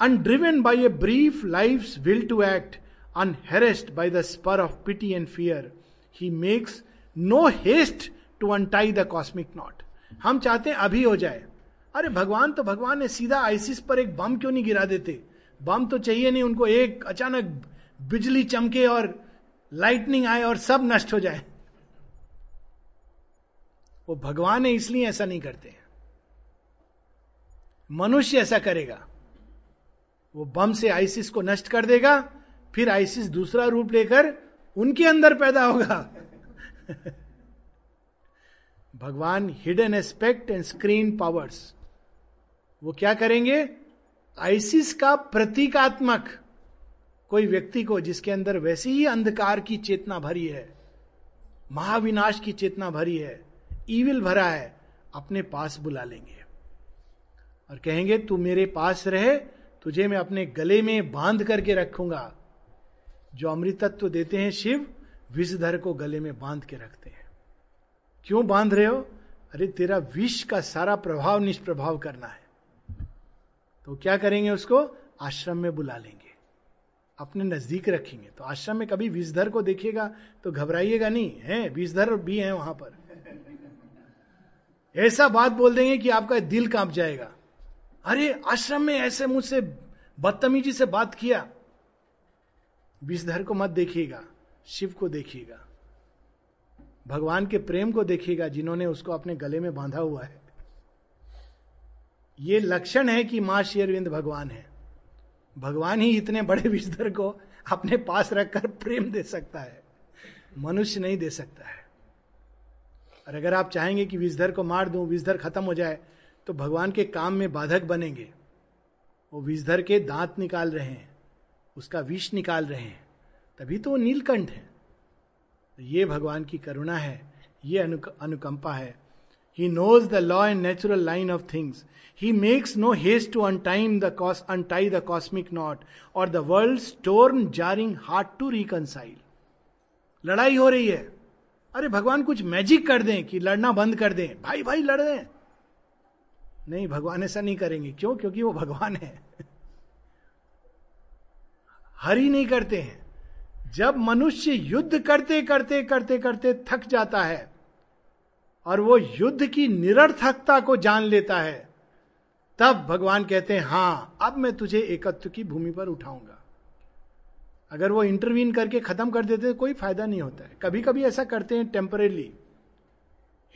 undriven by a brief life will to act unharassed by the spur of pity and fear he makes no haste to untie the cosmic knot हम चाहते हैं अभी हो जाए। अरे भगवान तो भगवान ने सीधा आइसिस पर एक बम क्यों नहीं गिरा देते? बम तो चाहिए नहीं, उनको एक अचानक बिजली चमके और लाइटनिंग आए और सब नष्ट हो जाए। वो भगवान है, इसलिए ऐसा नहीं करते मनुष्य ऐसा करेगा। वो बम से आइसिस को नष्ट कर देगा, फिर आइसिस दूसरा रूप लेकर उनके अंदर पैदा होगा। (laughs) भगवान hidden aspect and screen powers वो क्या करेंगे? आइसिस का प्रतीकात्मक। कोई व्यक्ति को जिसके अंदर वैसी ही अंधकार की चेतना भरी है, महाविनाश की चेतना भरी है ईविल भरा है, अपने पास बुला लेंगे। और कहेंगे, तू मेरे पास रहे, तुझे मैं अपने गले में बाँध करके रखूँगा। जो अमृतत्व देते हैं शिव, विषधर को गले में बाँध के रखते हैं। क्यों बाँध रहे हो? अरे, तेरा विष का सारा प्रभाव, निष्प्रभाव करना है। तो क्या करेंगे उसको? आश्रम में बुला लेंगे। अपने नज़दीक रखेंगे। तो आश्रम में कभी विषधर को देखिएगा तो घबराइएगा नहीं। है, विषधर भी है वहाँ पर। ऐसा बात बोल देंगे कि आपका दिल काँप जाएगा। अरे, आश्रम में ऐसे मुझसे बदतमीजी से बात किया। विषधर को मत देखिएगा, शिव को देखिएगा। भगवान के प्रेम को देखिएगा जिन्होंने उसको अपने गले में बांधा हुआ है। ये लक्षण है कि माँ शेरविंद भगवान है। भगवान ही इतने बड़े विषधर को अपने पास रखकर प्रेम दे सकता है मनुष्य नहीं दे सकता है। और अगर आप चाहेंगे कि विषधर को मार दूँ विषधर खत्म हो जाए तो भगवान के काम में बाधक बनेंगे। वो विषधर के दांत निकाल रहे हैं उसका विष निकाल रहे हैं तभी तो वो नीलकंठ है। ये भगवान की करुणा है ये अनुक, अनुकंपा है। He knows the law and natural line of things he makes no haste to untie the cos untie the cosmic knot और the world torn jarring heart to reconcile लड़ाई हो रही है। अरे भगवान कुछ मैजिक कर दें कि लड़ना बंद कर दें। भाई भाई, लड़ दें। नहीं, भगवान ऐसा नहीं करेंगे। क्यों? क्योंकि वो भगवान है। हरी नहीं करते हैं। जब मनुष्य युद्ध करते करते करते करते थक जाता है और वो युद्ध की निरर्थकता को जान लेता है। तब भगवान कहते हैं, हाँ, अब मैं तुझे एकत्व की भूमि पर उठाऊँगा। अगर वो इंटरवीन करके खत्म कर देते तो कोई फ़ायदा नहीं होता है। कभी कभी ऐसा करते हैं टेम्परेली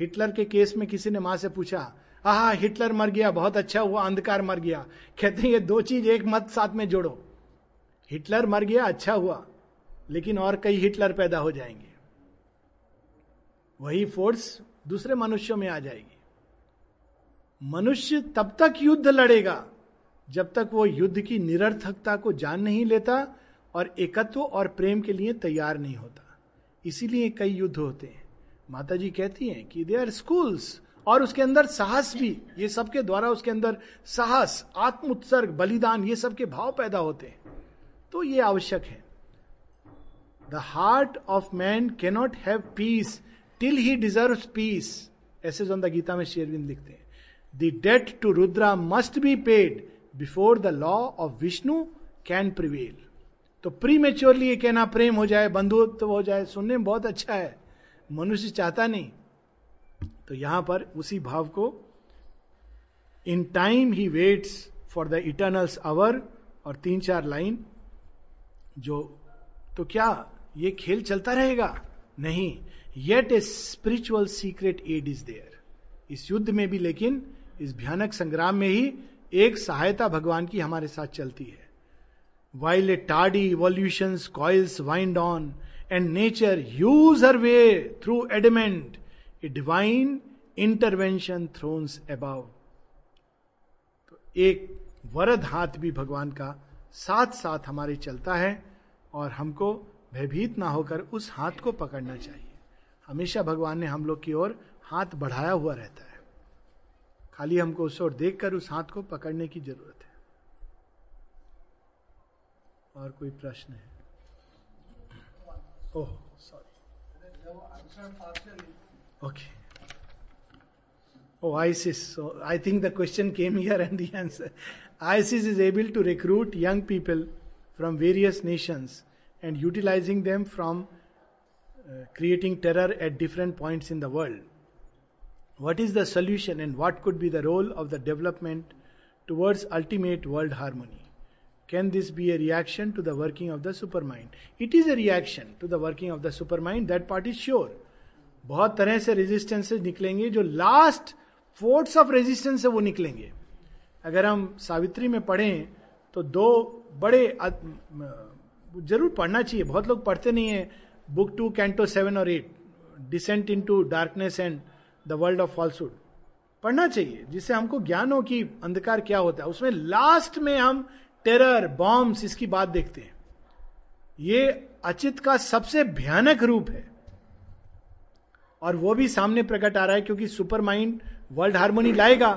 हिटलर के केस में किसी ने माँ से पूछा हा हिटलर मर गया, बहुत अच्छा हुआ, अंधकार मर गया। कहते हैं, ये दो चीज़ एक मत, साथ में जोड़ो। हिटलर मर गया अच्छा हुआ, लेकिन और कई हिटलर पैदा हो जाएँगे। वही फोर्स दूसरे मनुष्यों में आ जाएगी। मनुष्य तब तक युद्ध लड़ेगा, जब तक वो युद्ध की निरर्थकता को जान नहीं लेता और एकत्व और प्रेम के लिए तैयार नहीं होता। इसीलिए कई युद्ध होते हैं। माता जी कहती हैं कि दे आर स्कूल्स और उसके अंदर साहस भी, ये सबके द्वारा उसके अंदर साहस आत्म उत्सर्ग बलिदान, ये सबके भाव पैदा होते हैं। तो ये आवश्यक है। The heart of man cannot have peace till he deserve peace ऐसे जो गीता में शेरविंद लिखते हैं। The debt to Rudra must be paid before the law of Vishnu can prevail तो प्री मेच्योरली ये कहना प्रेम हो जाए, बंधुत्व हो जाए, सुनने में बहुत अच्छा है। मनुष्य चाहता नहीं। तो यहाँ पर उसी भाव को in time he waits for the eternal's hour और तीन चार लाइन जो तो क्या ये खेल चलता रहेगा? नहीं। Yet a spiritual secret aid is there इस युद्ध में भी लेकिन इस भयानक संग्राम में ही एक सहायता भगवान की हमारे साथ चलती है। While a tardy evolution coils wind on and nature hews her way through adamant a divine intervention thrones above तो एक वरद हाथ भी भगवान का साथ साथ हमारे चलता है और हमको भयभीत ना होकर उस हाथ को पकड़ना चाहिए। हमेशा भगवान ने हम लोग की ओर हाथ बढ़ाया हुआ रहता है। खाली हमको उस ओर देखकर उस हाथ को पकड़ने की ज़रूरत है। और कोई प्रश्न है? ओह sorry okay ISIS I think the question came here and the answer ISIS is able to recruit young people from various nations and utilising them from creating terror at different points in the world. What is the solution and what could be the role of the development towards ultimate world harmony? Can this be a reaction to the working of the supermind? It is a reaction to the working of the supermind, that part is sure. बहुत तरह से resistances निकलेंगे जो last forts of resistance से वो निकलेंगे अगर हम सावित्री में पढ़ें तो दो बड़े ज़रूर पढ़ना चाहिए बहुत लोग पढ़ते नहीं है बुक टू कैंटो सेवन और eight descent into darkness and the world of falsehood पढ़ना चाहिए, जिससे हमको ज्ञान हो कि अंधकार क्या होता है। उसमें लास्ट में हम टेरर बॉम्ब्स इसकी बात देखते हैं। ये अचित का सबसे भयानक रूप है। और वो भी सामने प्रकट आ रहा है क्योंकि सुपर माइंड वर्ल्ड हारमोनी लाएगा।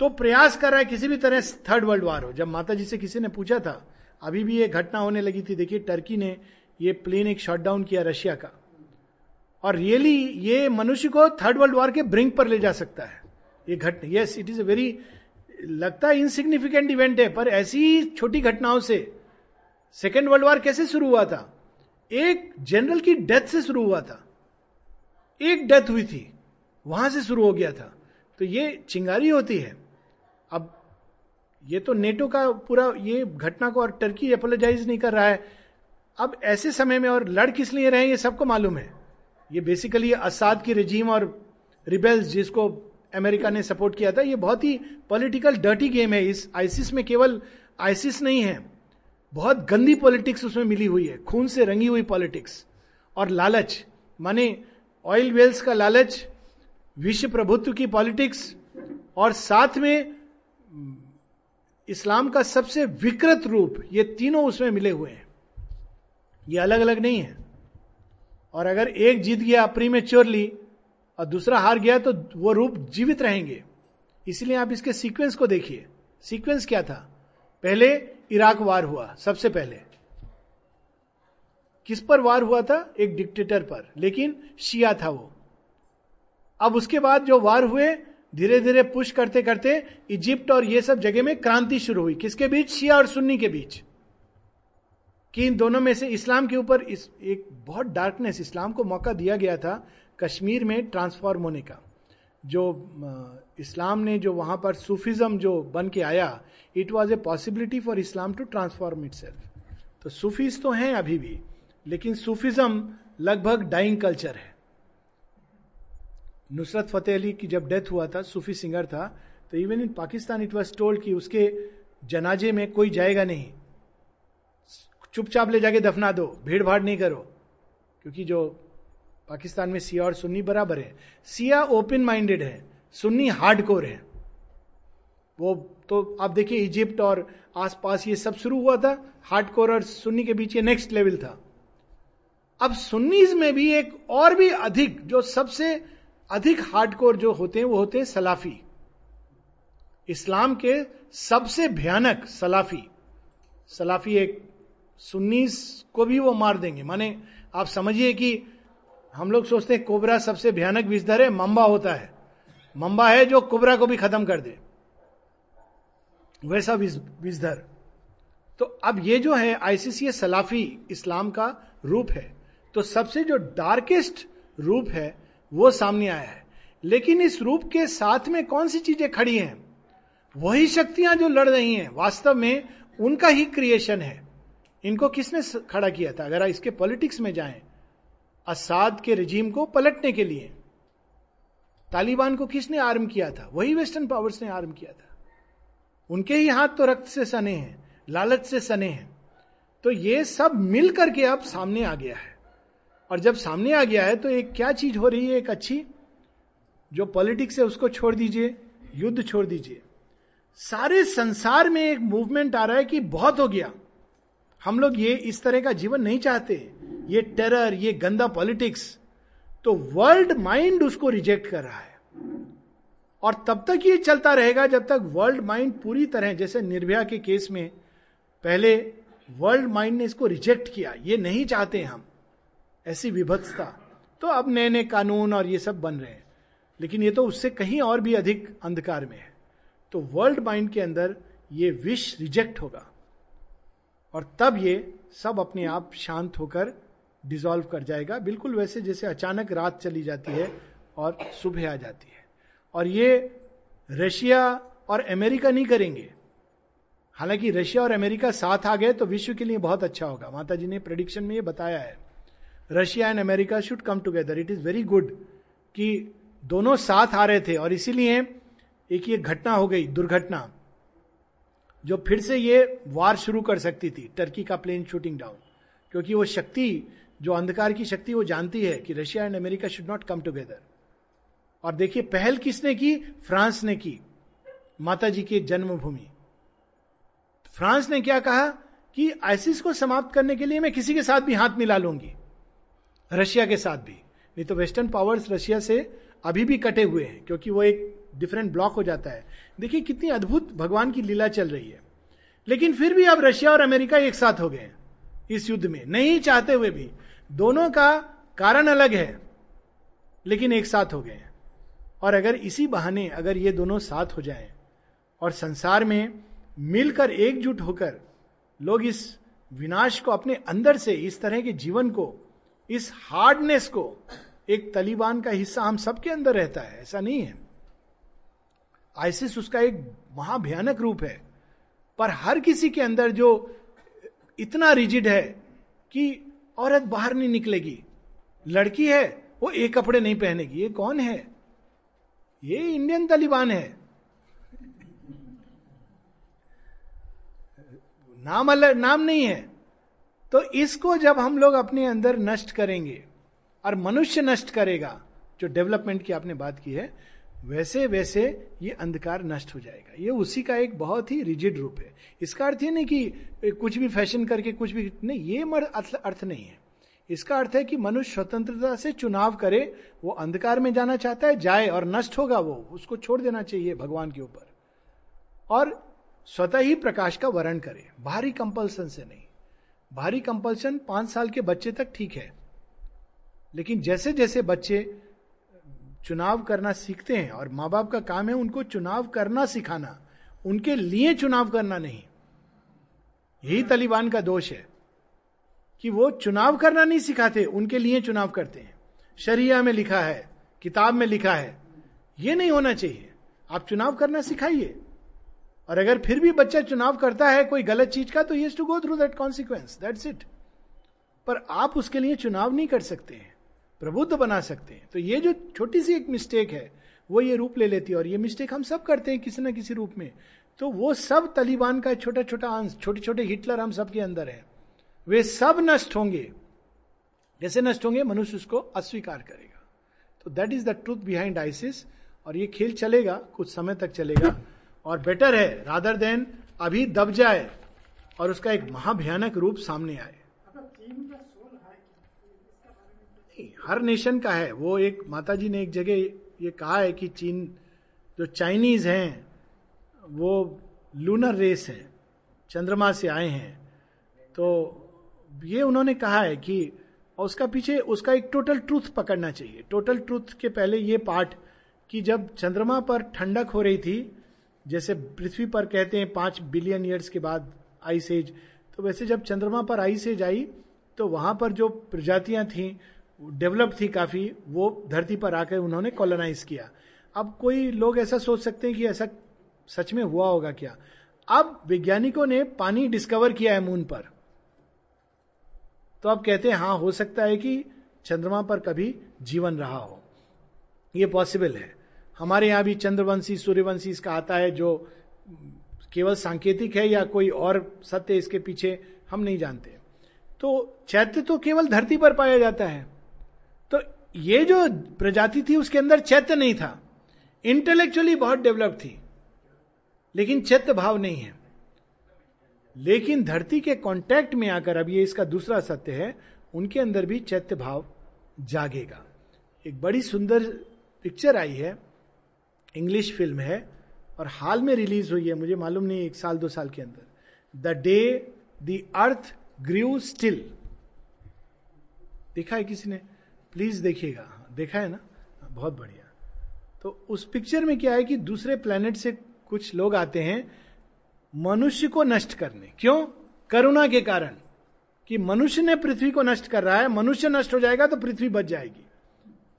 तो प्रयास कर रहा है किसी भी तरह थर्ड वर्ल्ड वार हो। जब माता जी से किसी ने पूछा था, अभी भी ये घटना होने लगी थी? देखिए टर्की ने ये प्लेन एक शॉटडाउन किया रशिया का। और रियली ये मनुष्य को थर्ड वर्ल्ड वॉर के ब्रिंक पर ले जा सकता है। ये घटना yes it is a very लगता है इनसिग्निफिकेंट इवेंट है, पर ऐसी छोटी घटनाओं से सेकेंड वर्ल्ड वॉर कैसे शुरू हुआ था? एक जनरल की डेथ से शुरू हुआ था। एक डेथ हुई थी, वहाँ से शुरू हो गया था। तो ये चिंगारी होती है। अब ये तो नेटो का पूरा ये घटना को और टर्की अपोलोजाइज नहीं कर रहा है। अब ऐसे समय में और लड़ किस लिए रहे ये सबको मालूम है। ये बेसिकली असाद की रिजीम और रिबेल्स जिसको अमेरिका ने सपोर्ट किया था, ये बहुत ही पॉलिटिकल डर्टी गेम है। इस आइसिस में केवल आइसिस नहीं है, बहुत गंदी पॉलिटिक्स उसमें मिली हुई है, खून से रंगी हुई पॉलिटिक्स और लालच, माने ऑयल वेल्स का लालच, विश्व प्रभुत्व की पॉलिटिक्स और साथ में इस्लाम का सबसे विकृत रूप, ये तीनों उसमें मिले हुए हैं। ये अलग अलग नहीं है। और अगर एक जीत गया प्रीमेच्योरली और दूसरा हार गया तो वो रूप जीवित रहेंगे। इसलिए आप इसके सीक्वेंस को देखिए। सीक्वेंस क्या था? पहले इराक वार हुआ, सबसे पहले। किस पर वार हुआ था? एक डिक्टेटर पर। लेकिन शिया था वो। अब उसके बाद जो वार हुए धीरे धीरे पुश करते करते इजिप्ट और ये सब जगह में क्रांति शुरू हुई। किसके बीच? शिया और सुन्नी के बीच। कि इन दोनों में से इस्लाम के ऊपर इस एक बहुत डार्कनेस इस्लाम को मौका दिया गया था कश्मीर में ट्रांसफॉर्म होने का। जो इस्लाम ने जो वहाँ पर सूफिज्म जो बन के आया it was a possibility for Islam to transform it तो सूफीज तो हैं अभी भी, लेकिन सूफिज्म लगभग डाइंग कल्चर है। नुसरत फतेह अली की जब डेथ हुआ था, सूफी सिंगर था तो even in Pakistan it was told कि उसके जनाजे में कोई जाएगा नहीं। चुपचाप ले जाके दफना दो भीड़ भाड़ नहीं करो। क्योंकि जो पाकिस्तान में सिया और सुन्नी बराबर है। सिया ओपन माइंडेड है, सुन्नी हार्ड कोर है। वो तो आप देखिए इजिप्ट और आसपास ये सब शुरू हुआ था हार्ड कोर और सुन्नी के बीच ये नेक्स्ट लेवल था। अब सुन्नीज में भी एक और भी अधिक, जो सबसे अधिक हार्डकोर जो होते हैं, वो होते हैं सलाफी। इस्लाम के सबसे भयानक सलाफी। सलाफी एक सुन्नीस को भी वो मार देंगे। माने आप समझिए कि हम लोग सोचते हैं कोबरा सबसे भयानक विषधर है मम्बा होता है। मम्बा है जो कोबरा को भी खत्म कर दे। वैसा विषधर तो अब ये जो है, आईसीसी सलाफी इस्लाम का रूप है। तो सबसे जो डार्केस्ट रूप है, वो सामने आया है। लेकिन इस रूप के साथ में कौन सी चीज़ें खड़ी हैं? वही शक्तियाँ जो लड़ रही हैं, वास्तव में उनका ही क्रिएशन है। इनको किसने खड़ा किया था? अगर इसके पॉलिटिक्स में जाएँ असाद के रिजीम को पलटने के लिए, तालिबान को किसने आर्म किया था? वही वेस्टर्न पावर्स ने आर्म किया था। उनके ही हाथ तो रक्त से सने हैं, लालच से सने हैं। तो ये सब मिल करके अब सामने आ गया है। और जब सामने आ गया है तो एक क्या चीज़ हो रही है, एक अच्छी? जो पॉलिटिक्स है, उसको छोड़ दीजिए, युद्ध छोड़ दीजिए। सारे संसार में एक मूवमेंट आ रहा है कि बहुत हो गया। हम लोग ये इस तरह का जीवन नहीं चाहते। ये टेरर ये गंदा पॉलिटिक्स तो वर्ल्ड माइंड उसको रिजेक्ट कर रहा है। और तब तक ये चलता रहेगा जब तक वर्ल्ड माइंड पूरी तरह, जैसे निर्भया के केस में पहले वर्ल्ड माइंड ने इसको रिजेक्ट किया। ये नहीं चाहते हम। ऐसी विभत्सता। तो अब नए नए कानून और ये सब बन रहे हैं। लेकिन ये तो उससे कहीं और भी अधिक अंधकार में है। तो वर्ल्ड माइंड के अंदर ये विश रिजेक्ट होगा। और तब ये सब अपने आप शांत होकर डिजॉल्व कर जाएगा। बिल्कुल वैसे जैसे अचानक रात चली जाती है और सुबह आ जाती है। और ये रशिया और अमेरिका नहीं करेंगे। हालाँकि रशिया और अमेरिका साथ आ गए तो विश्व के लिए बहुत अच्छा होगा। माता जी ने प्रडिक्शन में ये बताया है। Russia and America should come together it is very good कि दोनों साथ आ रहे थे और इसीलिए एक ये घटना हो गई, दुर्घटना। जो फिर से ये वार शुरू कर सकती थी, टर्की का प्लेन शूटिंग डाउन। क्योंकि वो शक्ति, जो अंधकार की शक्ति, वो जानती है कि Russia and America should not come together और देखिए, पहल किसने की? फ्रांस ने की माता जी की जन्मभूमि। फ्रांस ने क्या कहा कि आइसिस को समाप्त करने के लिए मैं किसी के साथ भी हाथ मिला लूँगी, रशिया के साथ भी। नहीं तो वेस्टर्न पावर्स रशिया से अभी भी कटे हुए हैं, क्योंकि वो एक डिफरेंट ब्लॉक हो जाता है। देखिए, कितनी अद्भुत भगवान की लीला चल रही है। लेकिन फिर भी अब रशिया और अमेरिका एक साथ हो गए इस युद्ध में। नहीं चाहते हुए भी। दोनों का कारण अलग है, लेकिन एक साथ हो गए और अगर इसी बहाने अगर ये दोनों साथ हो जाएँ और संसार में मिलकर एकजुट होकर लोग इस विनाश को अपने अंदर से, इस तरह के जीवन को, इस हार्डनेस को, एक तलीबान का हिस्सा हम सबके अंदर रहता है, ऐसा नहीं है। आइसिस उसका एक महाभयानक रूप है। पर हर किसी के अंदर जो इतना रिजिड है कि औरत बाहर नहीं निकलेगी। लड़की है, वो एक कपड़े नहीं पहनेगी। ये कौन है? ये इंडियन तालिबान है। नाम अलग नाम नहीं है। तो इसको जब हम लोग अपने अंदर नष्ट करेंगे, और मनुष्य नष्ट करेगा, जो डेवलपमेंट की आपने बात की है वैसे वैसे ये अंधकार नष्ट हो जाएगा। ये उसी का एक बहुत ही रिजिड रूप है। इसका अर्थ ये नहीं कि कुछ भी फ़ैशन करके कुछ भी, नहीं, ये मर अर्थ नहीं है। इसका अर्थ है कि मनुष्य स्वतंत्रता से चुनाव करे, वो अंधकार में जाना चाहता है, जाए और नष्ट होगा वो, उसको छोड़ देना चाहिए भगवान के ऊपर। और स्वतः ही प्रकाश का वर्ण करे। भारी कंपल्सन से नहीं। भारी कंपल्सन पाँच साल के बच्चे तक ठीक है। लेकिन जैसे जैसे बच्चे चुनाव करना सीखते हैं और माँ बाप का काम है उनको चुनाव करना सिखाना। उनके लिए चुनाव करना नहीं। यही तालिबान का दोष है कि वो चुनाव करना नहीं सिखाते उनके लिए चुनाव करते हैं। शरिया में लिखा है किताब में लिखा है ये नहीं होना चाहिए। आप चुनाव करना सिखाइए। और अगर फिर भी बच्चा चुनाव करता है कोई गलत चीज़ का तो ये to go through that consequence that's it पर आप उसके लिए चुनाव नहीं कर सकते हैं। प्रबुद्ध बना सकते हैं। तो ये जो छोटी सी एक मिस्टेक है, वो ये रूप ले लेती है और ये मिस्टेक हम सब करते हैं किसी ना किसी रूप में। तो वो सब तालिबान का छोटा छोटा अंश छोटे छोटे हिटलर हम सबके अंदर है। वे सब नष्ट होंगे। जैसे नष्ट होंगे, मनुष्य उसको अस्वीकार करेगा। तो that is the truth behind ISIS और ये खेल चलेगा, कुछ समय तक चलेगा। और बेटर है रादर देन अभी दब जाए और उसका एक महाभयानक रूप सामने आए। हर नेशन का है। वो एक माता जी ने एक जगह ये कहा है कि चीन, जो चाइनीज़ हैं, वो लूनर रेस है, चंद्रमा से आए हैं। तो ये उन्होंने कहा है कि उसका पीछे, उसका एक टोटल ट्रूथ पकड़ना चाहिए। टोटल ट्रूथ के पहले ये पार्ट कि जब चंद्रमा पर ठंडक हो रही थी, जैसे पृथ्वी पर कहते हैं पाँच बिलियन ईयर्स के बाद आइस एज तो वैसे जब चंद्रमा पर आइस एज आई तो वहाँ पर जो प्रजातियाँ थी डेवलप थी काफ़ी, वो धरती पर आकर उन्होंने कॉलोनाइज किया। अब कोई लोग ऐसा सोच सकते हैं कि ऐसा सच में हुआ होगा क्या? अब वैज्ञानिकों ने पानी डिस्कवर किया है मून पर। तो अब कहते हैं हाँ हो सकता है कि चंद्रमा पर कभी जीवन रहा हो। ये पॉसिबल है। हमारे यहाँ भी चंद्रवंशी, सूर्यवंशी इसका आता है जो केवल सांकेतिक है या कोई और सत्य इसके पीछे हम नहीं जानते। तो चैत्य तो केवल धरती पर पाया जाता है। ये जो प्रजाति थी, उसके अंदर चैत्य नहीं था। इंटेलेक्चुअली बहुत डेवलप थी, लेकिन चैत्य भाव नहीं है। लेकिन धरती के कांटेक्ट में आकर अब ये इसका दूसरा सत्य है, उनके अंदर भी चैत्य भाव जागेगा। एक बड़ी सुंदर पिक्चर आई है इंग्लिश फ़िल्म है, और हाल में रिलीज़ हुई है, मुझे मालूम नहीं एक साल, दो साल के अंदर। The day the earth grieve still देखा है किसी ने? प्लीज़ देखिएगा। देखा है ना? बहुत बढ़िया। तो उस पिक्चर में क्या है कि दूसरे प्लेनेट से कुछ लोग आते हैं मनुष्य को नष्ट करने। क्यों? करुणा के कारण। कि मनुष्य ने पृथ्वी को नष्ट कर रहा है। मनुष्य नष्ट हो जाएगा तो पृथ्वी बच जाएगी।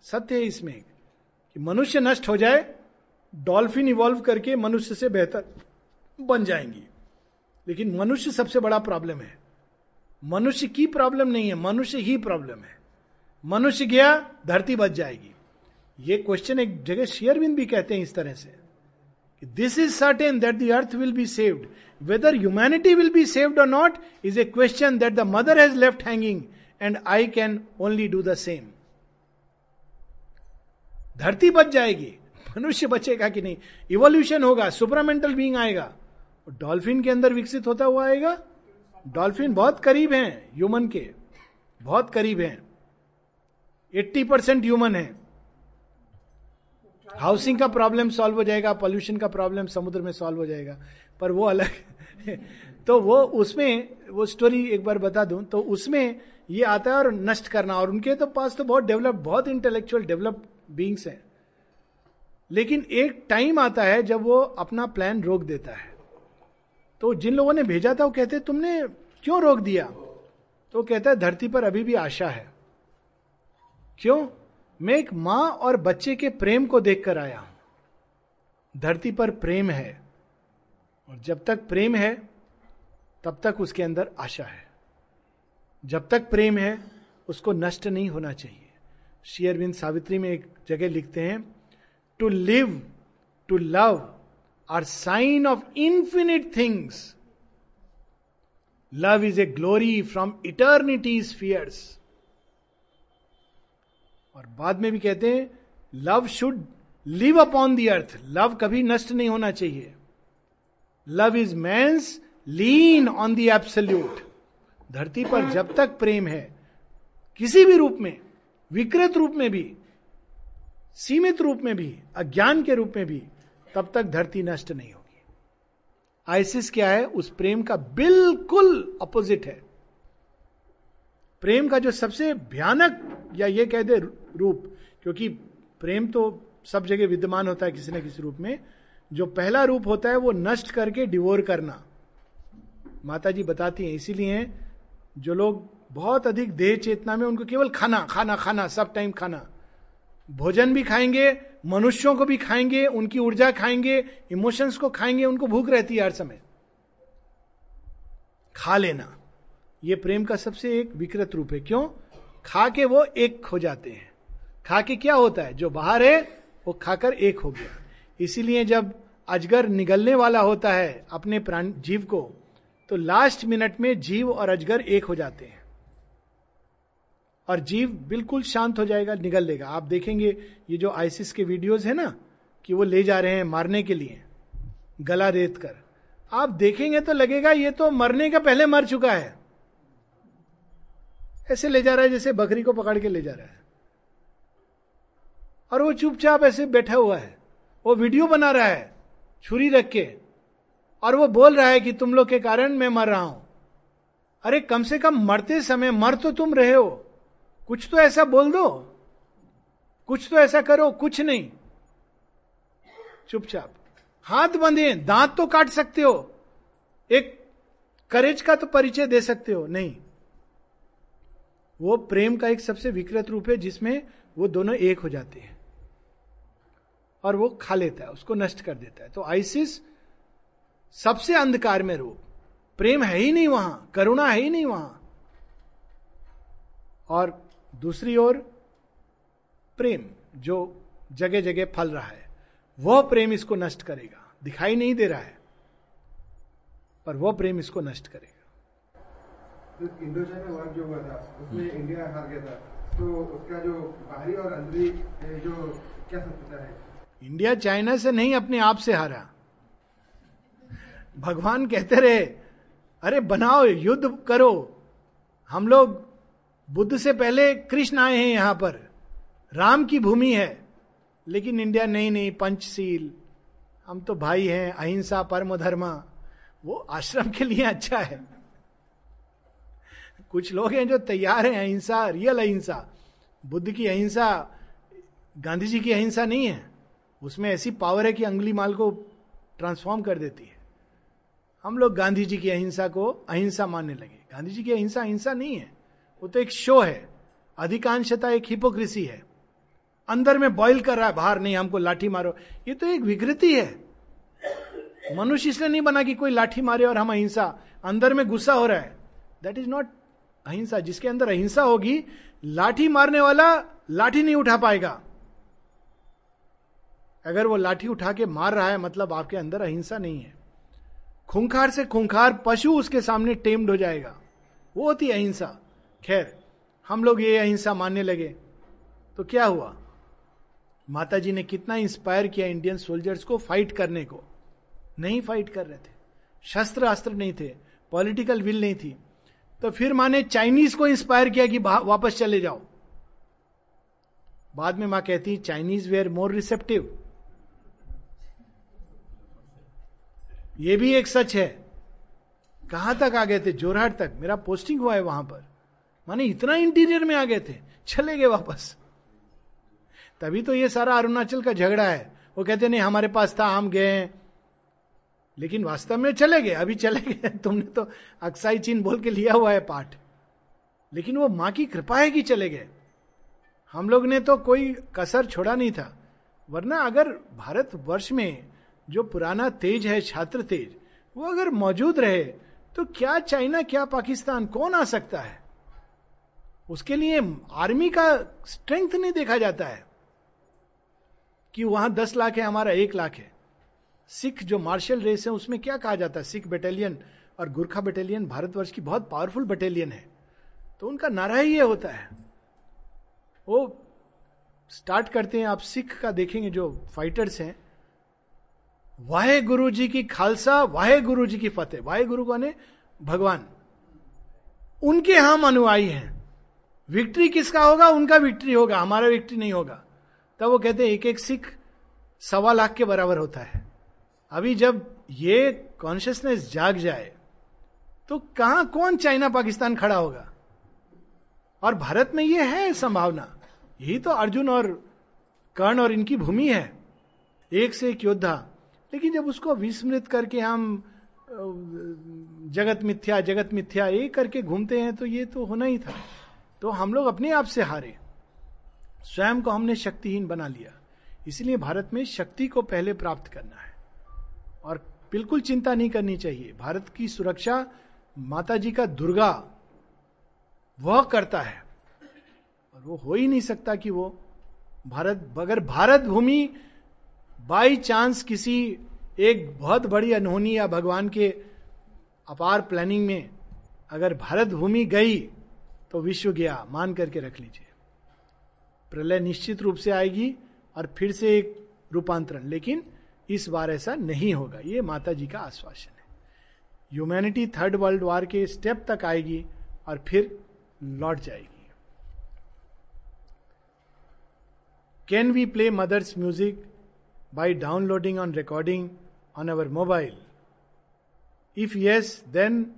सत्य है इसमें कि मनुष्य नष्ट हो जाए डॉल्फिन इवॉल्व करके मनुष्य से बेहतर बन जाएँगी। लेकिन मनुष्य सबसे बड़ा प्रॉब्लम है। मनुष्य की प्रॉब्लम नहीं है, मनुष्य ही प्रॉब्लम है। मनुष्य गया धरती बच जाएगी। ये क्वेश्चन एक जगह शेयरविंद भी कहते हैं इस तरह से this is certain that the earth will be saved whether humanity will be saved और not is a question that the mother has left hanging and I can only do the same धरती बच जाएगी। मनुष्य बचेगा कि नहीं? Evolution होगा supramental being आएगा। डॉल्फिन के अंदर विकसित होता हुआ आएगा। डॉल्फिन बहुत करीब हैं ह्यूमन के। बहुत करीब हैं। एट्टी परसेंट ह्यूमन है। हाउसिंग का प्रॉब्लम सॉल्व हो जाएगा, पॉल्यूशन का प्रॉब्लम समुद्र में सॉल्व हो जाएगा, पर वो अलग (laughs) तो वो उसमें, वो स्टोरी एक बार बता दूँ तो उसमें ये आता है और नष्ट करना, और उनके तो पास तो बहुत डेवलप, बहुत इंटेलेक्चुअल डेवलप बींग्स हैं। लेकिन एक टाइम आता है जब वो अपना प्लान रोक देता है। तो जिन लोगों ने भेजा था, वो कहते, तुमने क्यों रोक दिया? तो कहता है, धरती पर अभी भी आशा है। क्यों? मैं एक माँ और बच्चे के प्रेम को देखकर आया हूँ। धरती पर प्रेम है। और जब तक प्रेम है, तब तक उसके अंदर आशा है। जब तक प्रेम है, उसको नष्ट नहीं होना चाहिए। शेयरविंद सावित्री में एक जगह लिखते हैं to live to love are sign of infinite things love is a glory from eternities fierce और बाद में भी कहते हैं love should live upon the earth love कभी नष्ट नहीं होना चाहिए। Love is man's lean on the absolute धरती पर जब तक प्रेम है, किसी भी रूप में, विकृत रूप में भी, सीमित रूप में भी, अज्ञान के रूप में भी, तब तक धरती नष्ट नहीं होगी। आइसिस क्या है? उस प्रेम का बिल्कुल अपोजिट है। प्रेम का जो सबसे भयानक या ये कह दे रूप, क्योंकि प्रेम तो सब जगह विद्यमान होता है किसी न किसी रूप में। जो पहला रूप होता है वो नष्ट करके डिवोर करना। माता जी बताती हैं, इसीलिए जो लोग बहुत अधिक देह चेतना में, उनको केवल खाना खाना खाना, सब टाइम खाना। भोजन भी खाएँगे, मनुष्यों को भी खाएँगे, उनकी ऊर्जा खाएँगे, इमोशंस को खाएँगे, उनको भूख रहती है हर समय। खा लेना। ये प्रेम का सबसे एक विकृत रूप है। क्यों? खा के वो एक हो जाते हैं। खा के क्या होता है? जो बाहर है, वो खाकर एक हो गया। इसीलिए जब अजगर निगलने वाला होता है अपने प्राण, जीव को तो लास्ट मिनट में जीव और अजगर एक हो जाते हैं। और जीव बिल्कुल शांत हो जाएगा, निगल लेगा। आप देखेंगे, ये जो आइसिस के वीडियोस है ना, कि वो ले जा रहे हैं मारने के लिए, गला रेत कर आप देखेंगे तो लगेगा, ये तो मरने का पहले मर चुका है। ऐसे ले जा रहा है जैसे बकरी को पकड़ के ले जा रहा है। और वो चुपचाप ऐसे बैठा हुआ है। वो वीडियो बना रहा है, छुरी रख के। और वो बोल रहा है कि तुम लोग के कारण मैं मर रहा हूँ। अरे, कम से कम मरते समय मर तो तुम रहे हो। कुछ तो ऐसा बोल दो। कुछ तो ऐसा करो, कुछ नहीं। चुपचाप। हाथ बंधे, दांत तो काट सकते हो। एक करेज का तो परिचय दे सकते हो। नहीं। वो प्रेम का एक सबसे विकृत रूप है जिसमें वो दोनों एक हो जाते हैं। और वो खा लेता है, उसको नष्ट कर देता है। तो आइसिस सबसे अंधकार में रूप प्रेम है ही नहीं वहाँ, करुणा है ही नहीं वहाँ। और दूसरी ओर प्रेम, जो जगह जगह फल रहा है, वह प्रेम इसको नष्ट करेगा। दिखाई नहीं दे रहा है, पर वह प्रेम इसको नष्ट करेगा। तो इंडो चाइना वॉर जो हुआ था, उसमें इंडिया हार गया था। तो उसका जो बाहरी और अंदरी जो क्या सत्यता है? इंडिया चाइना से नहीं, अपने आप से हारा। भगवान कहते रहे, अरे, बनाओ, युद्ध करो। हम लोग बुद्ध से पहले कृष्ण आए हैं यहाँ पर। राम की भूमि है, लेकिन इंडिया नहीं नहीं, पंचशील। हम तो भाई हैं, अहिंसा परम धर्म वो आश्रम के लिए अच्छा है। कुछ लोग हैं जो तैयार हैं, अहिंसा, रियल अहिंसा। बुद्ध की अहिंसा, गांधी जी की अहिंसा नहीं है। उसमें ऐसी पावर है कि अंगली माल को ट्रांसफॉर्म कर देती है। हम लोग गांधी जी की अहिंसा को अहिंसा मानने लगे। गांधी जी की अहिंसा अहिंसा नहीं है। वो तो एक शो है। अधिकांशता एक हिपोक्रेसी है। अंदर में बॉइल कर रहा है, बाहर नहीं, हमको लाठी मारो। ये तो एक विकृति है। मनुष्य इसलिए नहीं बना कि कोई लाठी मारे और हम अहिंसा, अंदर में गुस्सा हो रहा है। दैट इज़ नॉट अहिंसा। जिसके अंदर अहिंसा होगी, लाठी मारने वाला लाठी नहीं उठा पाएगा। अगर वो लाठी उठा के मार रहा है मतलब आपके अंदर अहिंसा नहीं है। खूंखार से खूंखार पशु उसके सामने टेम्ड हो जाएगा। वो होती अहिंसा। खैर, हम लोग ये अहिंसा मानने लगे। तो क्या हुआ? माता जी ने कितना इंस्पायर किया इंडियन सोल्जर्स को फाइट करने को। नहीं फाइट कर रहे थे। शस्त्र अस्त्र नहीं थे। पॉलिटिकल विल नहीं थी। तो फिर माने चाइनीज़ को इंस्पायर किया कि वापस चले जाओ। बाद में माँ कहती चाइनीज़ वेयर मोर रिसेप्टिव ये भी एक सच है। कहाँ तक आ गए थे? जोरहाट तक। मेरा पोस्टिंग हुआ है वहाँ पर। माने इतना इंटीरियर में आ गए थे। चले गए वापस। तभी तो ये सारा अरुणाचल का झगड़ा है। वो कहते नहीं, हमारे पास था, हम गए लेकिन वास्तव में चले गए। अभी चले गए तुमने तो अक्साई चीन बोल के लिया हुआ है पाठ। लेकिन वो माँ की कृपा है कि चले गए। हम लोग ने तो कोई कसर छोड़ा नहीं था। वरना अगर भारत वर्ष में जो पुराना तेज है, छात्र तेज, वो अगर मौजूद रहे तो क्या चाइना, क्या पाकिस्तान, कौन आ सकता है? उसके लिए आर्मी का स्ट्रेंथ नहीं देखा जाता है कि वहाँ दस लाख है, हमारा एक लाख है। सिख जो मार्शल रेस है, उसमें क्या कहा जाता है? सिख बटालियन और गुरखा बटालियन भारतवर्ष की बहुत पावरफुल बटालियन है। तो उनका नारा ही ये होता है। वो स्टार्ट करते हैं, आप सिख का देखेंगे जो फाइटर्स हैं वाहे गुरु जी की खालसा वाहे गुरु जी की फतेह। वाहे गुरु कौन भगवान। उनके हम अनुयायी हैं। विक्ट्री किसका होगा? उनका विक्ट्री होगा। हमारा विक्ट्री नहीं होगा। तब वो कहते हैं एक एक सिख सवा लाख के बराबर होता है। अभी जब ये कॉन्शियसनेस जाग जाए तो कहाँ, कौन चाइना पाकिस्तान खड़ा होगा? और भारत में ये है संभावना। यही तो अर्जुन और कर्ण और इनकी भूमि है। एक से एक योद्धा। लेकिन जब उसको विस्मृत करके हम जगत मिथ्या जगत मिथ्या, ये करके घूमते हैं तो ये तो होना ही था। तो हम लोग अपने आप से हारे। स्वयं को हमने शक्तिहीन बना लिया। इसलिए भारत में शक्ति को पहले प्राप्त करना है। और बिल्कुल चिंता नहीं करनी चाहिए। भारत की सुरक्षा माता जी का दुर्गा वह करता है। और वो हो ही नहीं सकता कि वो भारत अगर भारत भूमि बाई चांस किसी एक बहुत बड़ी अनहोनी या भगवान के अपार प्लानिंग में अगर भारत भूमि गई तो विश्व गया, मान करके रख लीजिए। प्रलय निश्चित रूप से आएगी और फिर से एक रूपांतरण, लेकिन इस बार ऐसा नहीं होगा। ये माता जी का आश्वासन है। ह्यूमैनिटी थर्ड वर्ल्ड वॉर के स्टेप तक आएगी और फिर लौट जाएगी। Can we play mother's music by downloading on recording on our mobile if yes then